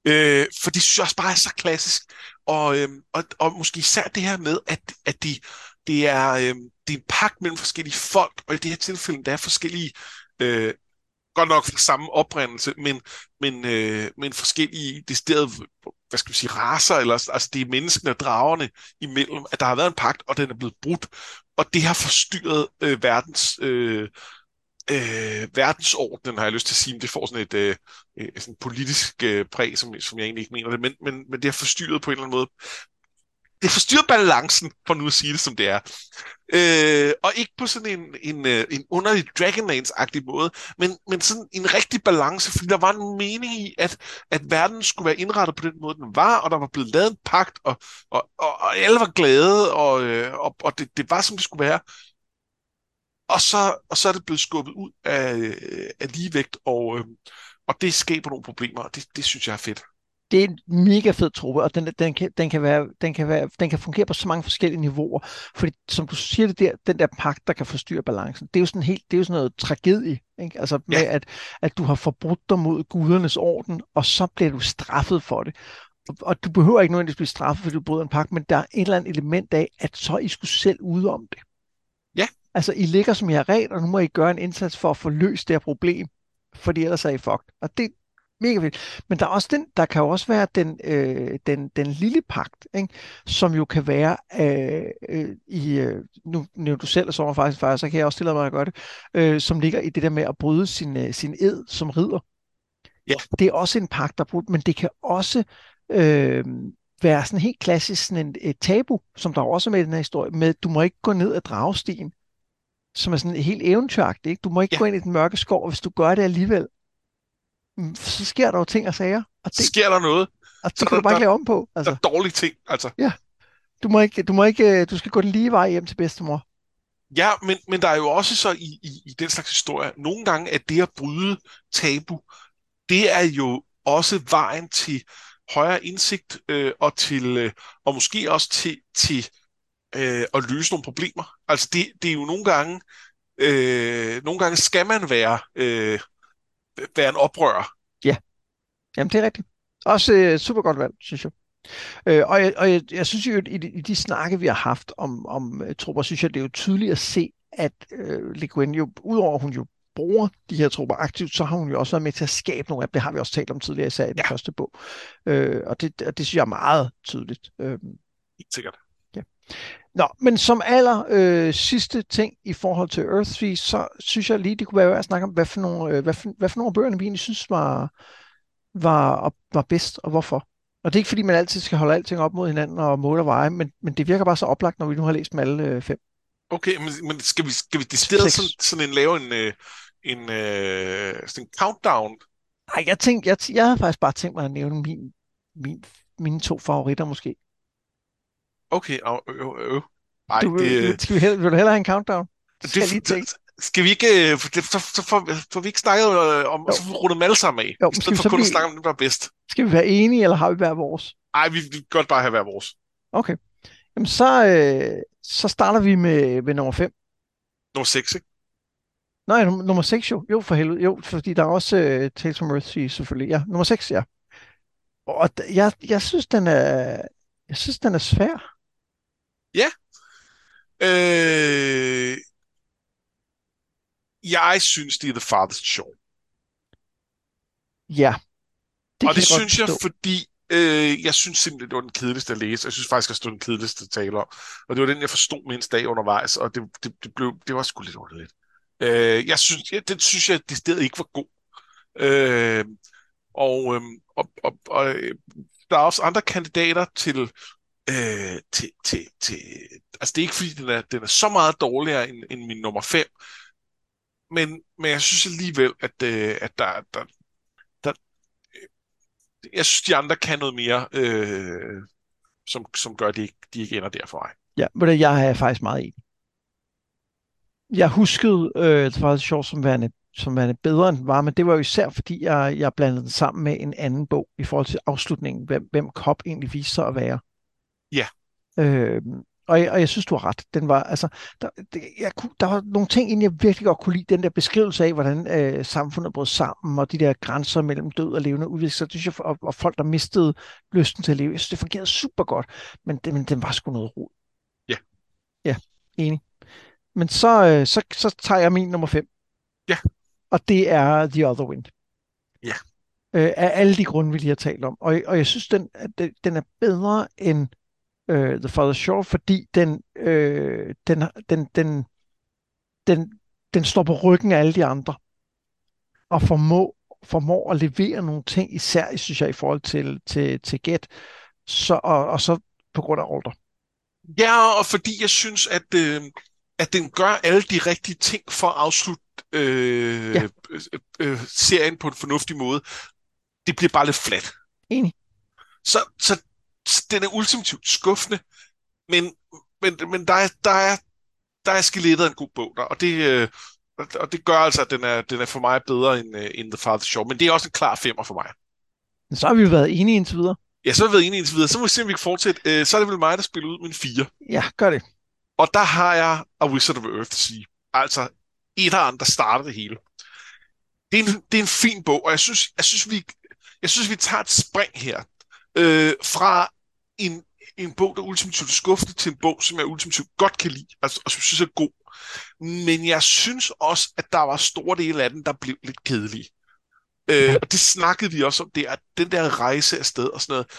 Øh, for det synes jeg også bare er så klassisk. Og, øh, og, og måske især det her med, at, at de, det, er, øh, det er en pagt mellem forskellige folk, og i det her tilfælde, der er forskellige, øh, godt nok fra samme oprindelse, men, men, øh, men forskellige decideret, hvad skal vi sige, raser, eller, altså det er menneskene og dragerne imellem, at der har været en pagt, og den er blevet brudt, og det har forstyrret øh, verdens øh, øh, verdensordenen, har jeg lyst til at sige, men det får sådan et øh, sådan politisk øh, præg, som, som jeg egentlig ikke mener det, men, men, men det har forstyrret på en eller anden måde. Det forstyrrer balancen, for nu at sige det som det er. Øh, og ikke på sådan en, en, øh, en underlig Dragonlance-agtig måde, men, men sådan en rigtig balance, fordi der var en mening i, at, at verden skulle være indrettet på den måde, den var, og der var blevet lavet en pagt, og, og, og, og alle var glade, og, øh, og, og det, det var, som det skulle være og så, og så er det blevet skubbet ud af, øh, af ligevægt, og, og det skaber nogle problemer, og det, det synes jeg er fedt. Det er en mega fed truppe, og den, den, kan, den, kan være, den, kan være, den kan fungere på så mange forskellige niveauer. Fordi som du siger det der, den der pagt, der kan forstyrre balancen, det er jo sådan, helt, det er jo sådan noget tragedie. Ikke? Altså med, ja. at, at du har forbrudt dig mod gudernes orden, og så bliver du straffet for det. Og, og du behøver ikke nødvendigvis blive straffet, fordi du bryder en pagt, men der er et eller andet element af, at så I skulle selv ud om det. Ja. Altså, I ligger som I har ret, og nu må I gøre en indsats for at få løst det her problem, fordi ellers er I fucked. Og det mega vildt. Men der, er også den, der kan jo også være den, øh, den, den lille pagt, ikke? som jo kan være øh, øh, i, øh, nu nævnte du selv, sommer faktisk, faktisk, så kan jeg også stille mig at gøre det, øh, som ligger i det der med at bryde sin, øh, sin ed som ridder. Ja. Det er også en pagt, der er brudt, men det kan også øh, være sådan helt klassisk sådan en, et tabu, som der også er med i den her historie, med du må ikke gå ned ad dragstien, som er sådan helt eventyragtigt. Ikke? Du må ikke ja. gå ind i den mørke skov, og hvis du gør det alligevel, så sker der jo ting og sager. Og det, sker der noget. Og det så kan der, du bare ikke lave om på. Altså. Der er dårlige ting, altså. Ja. Du må ikke, du må ikke, du skal gå den lige vej hjem til bedstemor. Ja, men, men der er jo også så i, i, i den slags historie, nogle gange at det at bryde tabu, det er jo også vejen til højere indsigt øh, og til øh, og måske også til, til øh, at løse nogle problemer. Altså det, det er jo nogle gange, øh, nogle gange skal man være, øh, være en oprører. Ja, jamen det er rigtigt. Også øh, super godt valg, synes jeg. Øh, og jeg, og jeg, jeg synes jo, i de, i de snakke, vi har haft om, om uh, trupper, synes jeg, det er jo tydeligt at se, at øh, Le Guin jo, udover at hun jo bruger de her trupper aktivt, så har hun jo også været med til at skabe nogle af dem. Det har vi også talt om tidligere, især i den ja. første bog. Øh, og det, det synes jeg er meget tydeligt. Øh, Helt sikkert. Ja. Nå, men som aller øh, sidste ting i forhold til Earthsea, så synes jeg lige, det kunne være værd at snakke om, hvad for nogle, øh, hvad for, hvad for nogle af bøgerne vi egentlig synes var, var, var bedst, og hvorfor. Og det er ikke fordi, man altid skal holde alting op mod hinanden og måle og veje, men, men det virker bare så oplagt, når vi nu har læst dem alle øh, fem. Okay, men, men skal vi, skal vi decideret sådan, sådan en, lave en, øh, en, øh, sådan en countdown? Nej, jeg, tænkte, jeg, jeg havde faktisk bare tænkt mig at nævne min, min, mine to favoritter måske. Okay, øh, øh, øh. Ej, du, det, skal vi hellere, vil du hellere have en countdown? Det, skal, lige det, skal vi ikke, så, så, får, får vi ikke snakket om, jo. så får vi rundet dem alle sammen af, jo, i stedet for kun vi, at snakke om dem, der er bedst. Skal vi være enige, eller har vi hver vores? Nej, vi, vi kan godt bare have hver vores. Okay. Jamen, så, øh, så starter vi med, med nummer 5. Nummer 6, ikke? Nej, num- nummer 6 jo. Jo, for helvede. Jo, fordi der er også uh, Tales from Earthsea selvfølgelig. Ja, nummer 6, ja. Og jeg, jeg synes, den er, Jeg synes, den er svær. Ja. Øh, jeg synes, det er The Farthest Shore. Ja. Det og det synes jeg, fordi øh, jeg synes simpelthen, det var den kedeligste at læse. Jeg synes faktisk, at det var den kedeligste at tale om. Og det var den, jeg forstod mindst dag undervejs, og det, det, det, blev, det var sgu lidt underligt. Øh, jeg synes, ja, den synes jeg, det sted ikke var god. Øh, og, øh, og, og, og øh, der er også andre kandidater til, øh, til, til, til... Altså, det er ikke, fordi den er, den er så meget dårligere end, end min nummer 5, men, men jeg synes alligevel, at, øh, at der, der, der... Øh, jeg synes, de andre kan noget mere, øh, som, som gør, at de ikke, de ikke ender der for mig. Ja, men jeg er faktisk meget enig. Jeg huskede øh, det var sjovt som værende, som værende bedre end den var, men det var jo især fordi, jeg, jeg blandede den sammen med en anden bog i forhold til afslutningen, hvem, hvem Kop egentlig viste sig at være. Ja. Øh, og, jeg, og jeg synes, du har ret. Den var, altså, der, det, jeg kunne, der var nogle ting, inden jeg virkelig godt kunne lide. Den der beskrivelse af, hvordan øh, samfundet brød sammen, og de der grænser mellem død og levende udvikling synes jeg, og, og folk, der mistede lysten til at leve. Jeg synes, det fungerede super godt, men, det, men den var sgu noget rod. Ja. Ja, enig. Men så, øh, så, så tager jeg min nummer 5. Ja. Og det er The Other Wind. Ja. Øh, af alle de grunde, vi lige har talt om. Og, og jeg synes, den, den er bedre end øh, The Father Shore, fordi den, øh, den, den, den, den, den står på ryggen af alle de andre, og formår, formår at levere nogle ting, især, synes jeg, i forhold til, til, til Get, så, og, og så på grund af Alder. Ja, og fordi jeg synes, at, øh, at den gør alle de rigtige ting for at afslutte øh, ja. øh, øh, serien på en fornuftig måde. Det bliver bare lidt flat. Enig. Så, så den er ultimativt skuffende, men, men, men der, er, der, er, der er skelettet en god bog der, og det, øh, og det gør altså, at den er, den er for mig bedre end, uh, end The Father's Show, men det er også en klar femmer for mig. Så har vi jo været enige indtil videre. Ja, så har vi været enige indtil videre. Så må vi se, om vi kan fortsætte. Uh, så er det vel mig, der spiller ud med en fire. Ja, gør det. Og der har jeg A Wizard of Earth sige. Altså, etteren, der starter det hele. Det er, en, det er en fin bog, og jeg synes, jeg synes, vi, jeg synes, vi tager et spring her. Øh, fra en, en bog, der er ultimativt skuffende, til en bog, som jeg ultimativt godt kan lide, altså, og som synes er god. Men jeg synes også, at der var store dele af den, der blev lidt kedelige. Øh, og det snakkede vi også om, det at den der rejse afsted og sådan noget,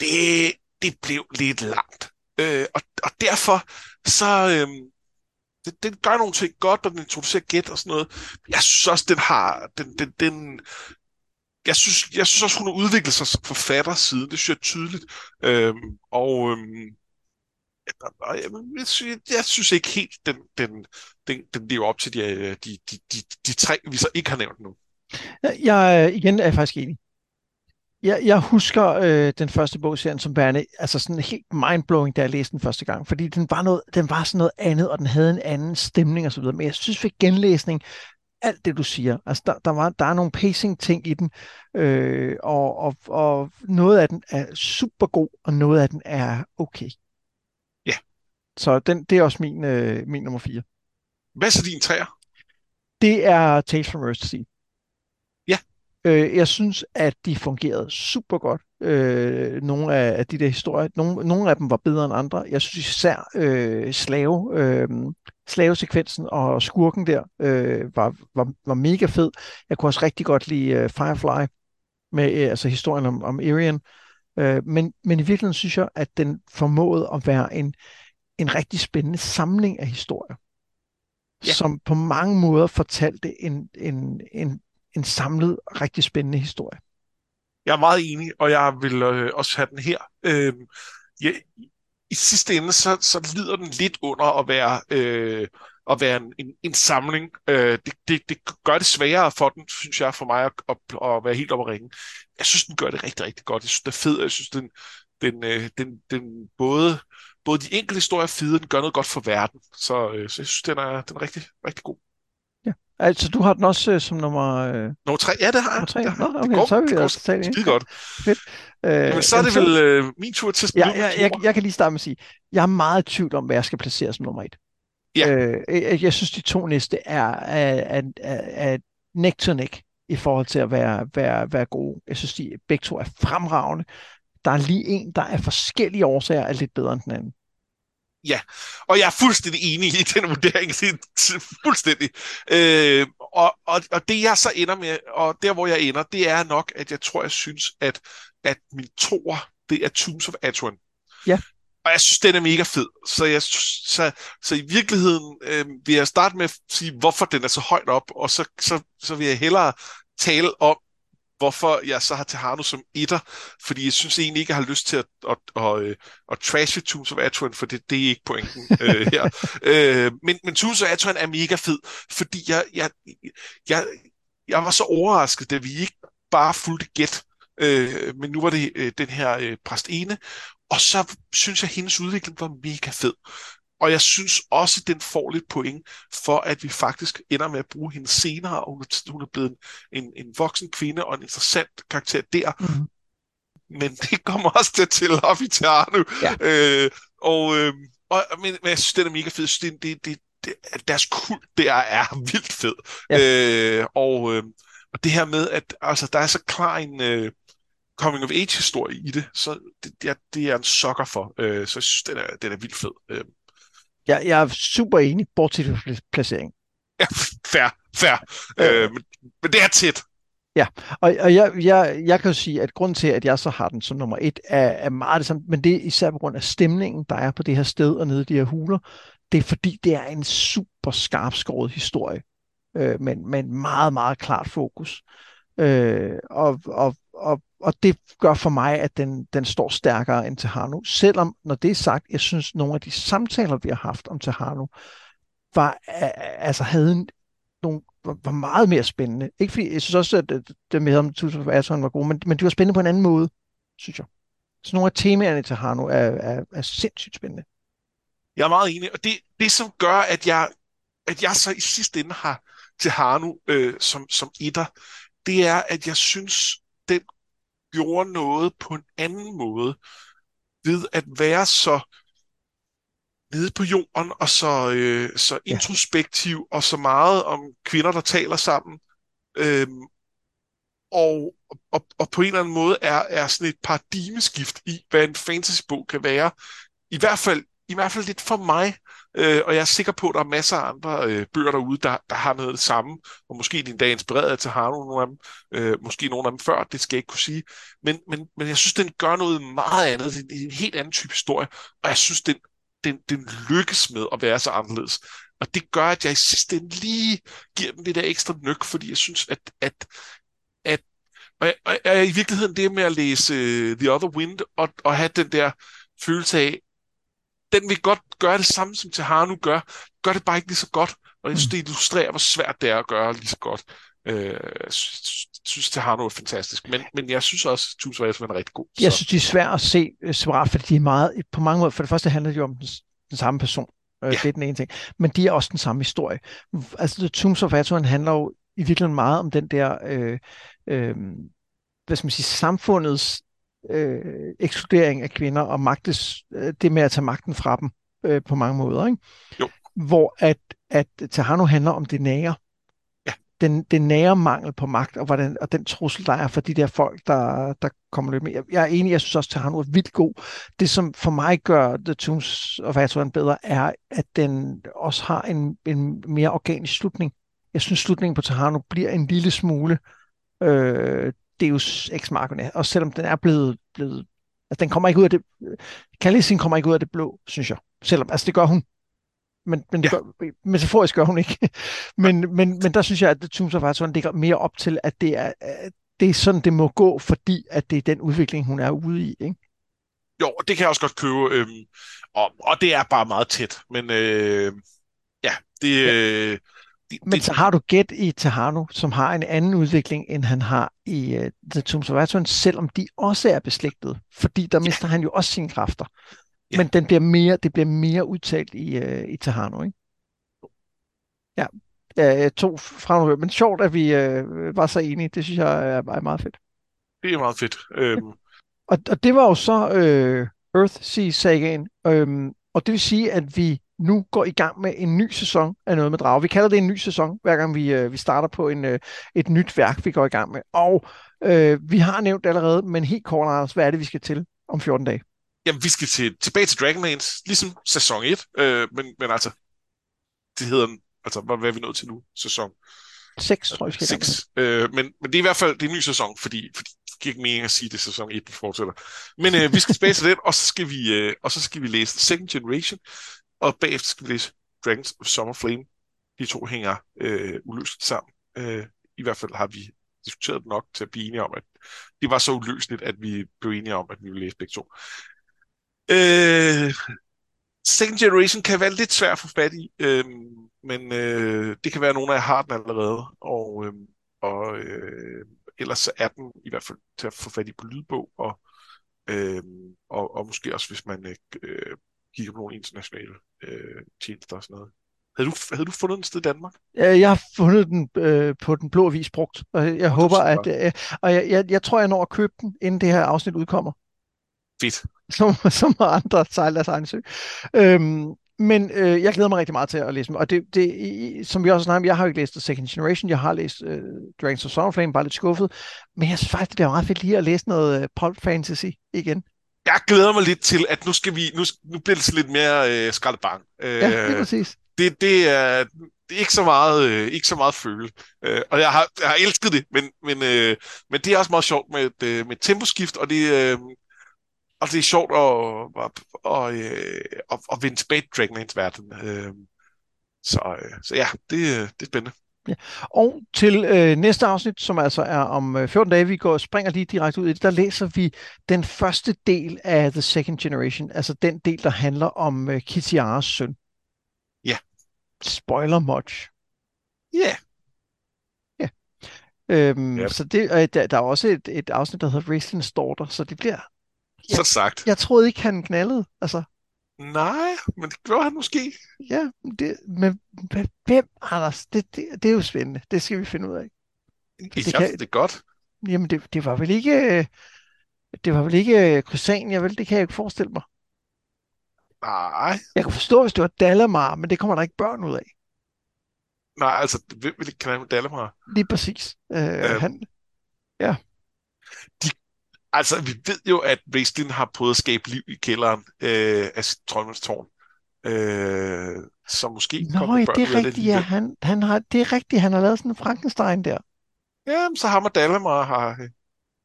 det, det blev lidt langt. Øh, og, og derfor så... Øh, den, den gør nogle ting godt, og den introducerer gæt og sådan noget. Jeg synes også, den har... Den, den, den, jeg synes, jeg synes også, hun har udviklet sig som forfatter siden. Det synes jeg er tydeligt. Øhm, og øhm, jeg, jeg, synes, jeg synes ikke helt, den, den, den, den lever op til de, øh, de, de, de, de tre, vi så ikke har nævnt nu. Jeg, øh, igen er jeg faktisk enig. Jeg, jeg husker øh, den første bogserien som værende altså sådan helt mindblowing, da jeg læste den første gang, fordi den var, noget, den var sådan noget andet, og den havde en anden stemning og så videre. Men jeg synes ved genlæsning, alt det, du siger. Altså, der, der, var, der er nogle pacing-ting i den, øh, og, og, og noget af den er super god, og noget af den er okay. Ja. Så den, det er også min, øh, min nummer 4. Hvad er så din træer? Det er Tales from Earth Sea. Øh, jeg synes, at de fungerede super godt. Øh, nogle af, af de der historier, nogle, nogle af dem var bedre end andre. Jeg synes især øh, slave, øh, slavesekvensen og skurken der øh, var, var, var mega fed. Jeg kunne også rigtig godt lide øh, Firefly, med øh, altså historien om, om Arian. Øh, men, men i virkeligheden synes jeg, at den formåede at være en, en rigtig spændende samling af historier, ja. som på mange måder fortalte en, en, en en samlet, rigtig spændende historie. Jeg er meget enig, og jeg vil øh, også have den her. Øh, ja, I sidste ende, så, så lider den lidt under at være, øh, at være en, en, en samling. Øh, det, det, det gør det sværere for den, synes jeg, for mig at, at, at være helt oppe at ringe. Jeg synes, den gør det rigtig, rigtig godt. Jeg synes, det er fedt. Jeg synes, den, den, øh, den, den både, både de enkelte historier er fede, den gør noget godt for verden. Så, øh, så jeg synes, den er, den er rigtig, rigtig god. Altså, du har den også øh, som nummer... Øh... Nummer tre? Ja, det har jeg. Tre. Det, har. Nå, okay, det går, så er vi det altså talt skide godt. Fedt. Øh, Men så er det vel øh, min tur til at ja, ja, jeg, jeg kan lige starte med at sige, jeg er meget i tvivl om, hvad jeg skal placere som nummer et. Ja. Øh, jeg, jeg synes, de to næste er, er, er, er, er neck to neck i forhold til at være, være, være gode. Jeg synes, de begge to er fremragende. der er lige en, der af forskellige årsager er lidt bedre end den anden. Ja, og jeg er fuldstændig enig i den vurdering. fuldstændig. Øh, og, og, og det jeg så ender med, og der hvor jeg ender, det er nok, at jeg tror, jeg synes, at, at min toer, det er Tombs of Atuan. Ja. Og jeg synes, den er mega fed. Så, jeg, så, så i virkeligheden øh, vil jeg starte med at sige, hvorfor den er så højt op, og så, så, så vil jeg hellere tale om, hvorfor jeg så har Tehano som etter, fordi jeg synes egentlig ikke, jeg har lyst til at, at, at, at, at trashe Tombs of Atuan, for det, det er ikke pointen øh, [LAUGHS] her. Øh, men, men Tombs of Atuan er mega fed, fordi jeg, jeg, jeg, jeg var så overrasket, da vi ikke bare fulgte gæt, øh, men nu var det øh, den her øh, præst ene, og så synes jeg, at hendes udvikling var mega fed. Og jeg synes også, den får lidt point for, at vi faktisk ender med at bruge hende senere, og hun er, hun er blevet en, en, en voksen kvinde og en interessant karakter der. Mm-hmm. Men [LAUGHS] det kommer også til at tælle op i Tarnu. Ja. Øh, og, øh, og, men, men jeg synes, den er mega fed. Det, det, det, det, deres kult der er vildt fed. Ja. Øh, og, øh, og det her med, at altså, der er så klar en... Øh, coming of age historie i det, så det, det, er, det er en sokker for. Øh, så jeg synes, den er, den er vildt fed. Øh. Jeg, jeg er super enig, bortset fra placering. Ja, fair, fair. Øh, øh, men, men det er tæt. Ja, og, og jeg, jeg, jeg kan jo sige, at grund til, at jeg så har den som nummer et, er, er meget det samme, men det er især på grund af stemningen, der er på det her sted og nede i de her huler. Det er fordi, det er en super skarp skåret historie, øh, men med en meget, meget klart fokus. Øh, og, og, og, og det gør for mig, at den, den står stærkere end Tehano. Selvom, når det er sagt, jeg synes, nogle af de samtaler, vi har haft om Tehano, var, altså havde en, nogle, var, meget mere spændende. Ikke fordi, jeg synes også, at det, med om Tusind for Aton var gode, men, men de var spændende på en anden måde, synes jeg. Så nogle af temaerne til Hano er, er, er sindssygt spændende. Jeg er meget enig, og det, det som gør, at jeg, at jeg så i sidste ende har til Hano øh, som, som etter, det er, at jeg synes, den gjorde noget på en anden måde ved at være så nede på jorden og så, øh, så introspektiv og så meget om kvinder, der taler sammen. Øhm, og, og, og på en eller anden måde er, er sådan et paradigmeskift i, hvad en fantasybog kan være. I hvert fald, i hvert fald lidt for mig. Øh, og jeg er sikker på, at der er masser af andre øh, bøger derude, der, der har noget af det samme, og måske din dag inspireret af har nogle af dem, øh, måske nogle af dem før, det skal jeg ikke kunne sige. Men, men, men jeg synes, den gør noget meget andet. Det er en helt anden type historie, og jeg synes, den, den, den lykkes med at være så anderledes. Og det gør, at jeg i sidste ende lige giver den det der ekstra nøk, fordi jeg synes, at, at, at og, jeg, og jeg, i virkeligheden det med at læse uh, The Other Wind og, og have den der følelse af, den vil godt gøre det samme, som Tehanu gør, gør det bare ikke lige så godt. Og jeg synes, mm. det illustrerer, hvor svært det er at gøre lige så godt. Øh, jeg synes, Tehanu er fantastisk, men, men jeg synes også, at Tusind er rigtig god. Så. Jeg synes, det er svært at se øh, separat, fordi de er meget, på mange måder, for det første handler det jo om den, den samme person. Øh, ja. Det er den ene ting. Men de er også den samme historie. Altså, Tombs of Atuan handler jo i virkeligheden meget om den der, øh, øh, hvad skal man sige, samfundets øh, ekskludering af kvinder og magtes, øh, det med at tage magten fra dem øh, på mange måder. Ikke? Jo. Hvor at, at Tahano handler om det nære. Ja. Den, den nære mangel på magt, og, hvordan, og den trussel, der er for de der folk, der, der kommer lidt med. Jeg, jeg er enig, jeg synes også, Tahano er vildt god. Det, som for mig gør The Tombs of Atuan bedre, er, at den også har en, en mere organisk slutning. Jeg synes, slutningen på Tahano bliver en lille smule øh, Deus Ex Machina, og selvom den er blevet, blevet altså den kommer ikke ud af det, Kalisin kommer ikke ud af det blå, synes jeg. Selvom, altså det gør hun. Men, men ja. gør, metaforisk gør hun ikke. [LAUGHS] men, men, men der synes jeg, at The Tombs of Arthur ligger mere op til, at det er, det er sådan, det må gå, fordi at det er den udvikling, hun er ude i. Ikke? Jo, det kan jeg også godt købe. Øhm, og, og det er bare meget tæt. Men øh, ja, det... Ja. Øh, det, Men så har du gæt i Tahano, som har en anden udvikling, end han har i uh, The Tombs of Aton, selvom de også er beslægtet, fordi der mister ja. han jo også sine kræfter. Ja. Men den bliver mere, det bliver mere udtalt i, uh, i Tahano, ikke? Ja, uh, to fra men sjovt, at vi uh, var så enige. Det synes jeg er, er meget fedt. Det er meget fedt. Um... Og, og det var jo så uh, Earthsea-sagaen, um, og det vil sige, at vi nu går i gang med en ny sæson af Noget med Drager. Vi kalder det en ny sæson, hver gang vi, øh, vi starter på en, øh, et nyt værk, vi går i gang med. Og øh, vi har nævnt allerede, men helt kort, Anders, hvad er det, vi skal til om 14 dage? Jamen, vi skal til, tilbage til Dragonlance, ligesom sæson 1, øh, men, men altså, det hedder, altså, hvad, hvad er vi nået til nu? Sæson 6, tror jeg, vi skal 6. Øh, men, men det er i hvert fald det er en ny sæson, fordi, fordi det giver ikke mening at sige, at det er sæson 1, vi fortsætter. Men øh, vi skal tilbage til den, og så skal vi, øh, og så skal vi læse Second Generation, og bagefter skal vi læse Dragons of Summer Flame. De to hænger øh, uløseligt sammen. Øh, I hvert fald har vi diskuteret nok til at blive enige om, at det var så uløseligt, at vi blev enige om, at vi ville læse begge to. Øh, Second Generation kan være lidt svært at få fat i, øh, men øh, det kan være, at nogle af jer har den allerede, og, øh, og øh, ellers så er den i hvert fald til at få fat i på lydbog, og, øh, og, og måske også, hvis man øh, kigger på nogle internationale øh, tjenester og sådan noget. Havde du, havde du fundet den sted i Danmark? Jeg har fundet den øh, på den blå avis brugt, og jeg oh, håber, at... Øh, og jeg, jeg, jeg tror, jeg når at købe den, inden det her afsnit udkommer. Fedt. Som, som andre sejler deres egen sø. Øhm, men øh, jeg glæder mig rigtig meget til at læse dem. Og det, det som vi også snakker om, jeg har jo ikke læst The Second Generation, jeg har læst øh, Dragons of Summerflame, bare lidt skuffet. Men jeg synes faktisk, det er meget fedt lige at læse noget øh, pulp fantasy igen jeg glæder mig lidt til, at nu skal vi, nu, nu bliver det lidt mere øh, skraldet bang. Øh, ja, det er præcis. Det, det, er, det er ikke så meget, øh, ikke så meget føle. Øh, og jeg har, jeg har elsket det, men, men, øh, men det er også meget sjovt med, et, øh, med et temposkift, og det, øh, og det er sjovt at, at, at, øh, at, at vende tilbage til Dragonlance verden. Øh, så, øh, så ja, det, det er spændende. Ja. Og til øh, næste afsnit, som altså er om øh, 14 dage, vi går springer lige direkte ud i det, der læser vi den første del af The Second Generation, altså den del, der handler om øh, Kitiaras søn. Ja. Spoiler much. Ja. Yeah. Ja. Øhm, yep. Så det, øh, der, der er også et, et afsnit, der hedder Racing Storter, så det bliver... Jeg, så sagt. Jeg troede ikke, han knaldede. Altså, Nej, men det gjorde han måske. Ja, det, men hvem, Anders? Det, det, det er jo spændende. Det skal vi finde ud af. Det, det, kan, det er godt. Jamen, det, det var vel ikke... Det var vel ikke Krysania, vel? Det kan jeg ikke forestille mig. Nej. Jeg kan forstå, hvis det var Dalamar, men det kommer der ikke børn ud af. Nej, altså, hvem vil ikke knalde med Dalamar? Lige præcis. Øh, øhm, han, ja. De Altså, vi ved jo, at Raistlin har prøvet at skabe liv i kælderen øh, af sit troldmandstårn. Øh, så måske Nå, kommer det er rigtigt, ja. Han, han har, det er rigtigt, han har lavet sådan en Frankenstein der. Ja, så har man Dalamar har... Øh,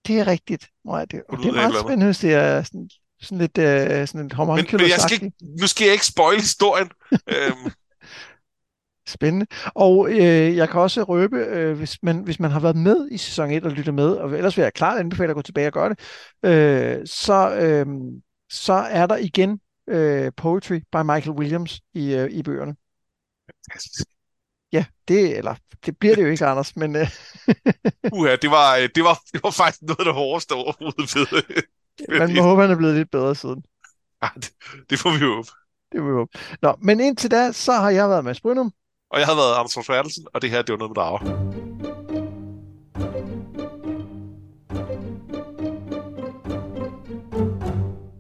det er rigtigt. Nå, det, og det er meget spændende, hvis det er sådan, sådan lidt, uh, sådan et men, men jeg skal ikke, nu skal jeg ikke spoil historien. [LAUGHS] øhm, Spændende. Og øh, jeg kan også røbe, øh, hvis, man, hvis man har været med i sæson 1 og lyttet med, og ellers vil jeg klart anbefale at gå tilbage og gøre det, øh, så, øh, så er der igen øh, Poetry by Michael Williams i, øh, i bøgerne. Ja, det, eller, det bliver det jo ikke, Anders, men... Øh... [LAUGHS] Uha, det var, øh, det, var, det var faktisk noget af det hårdeste overhovedet ved Man må håbe, han er blevet lidt bedre siden. Ja, det, det får vi håbe. Det må vi håbe. Nå, men indtil da, så har jeg været med Brynum. Og jeg havde været Anders von og det her, det var noget med drager.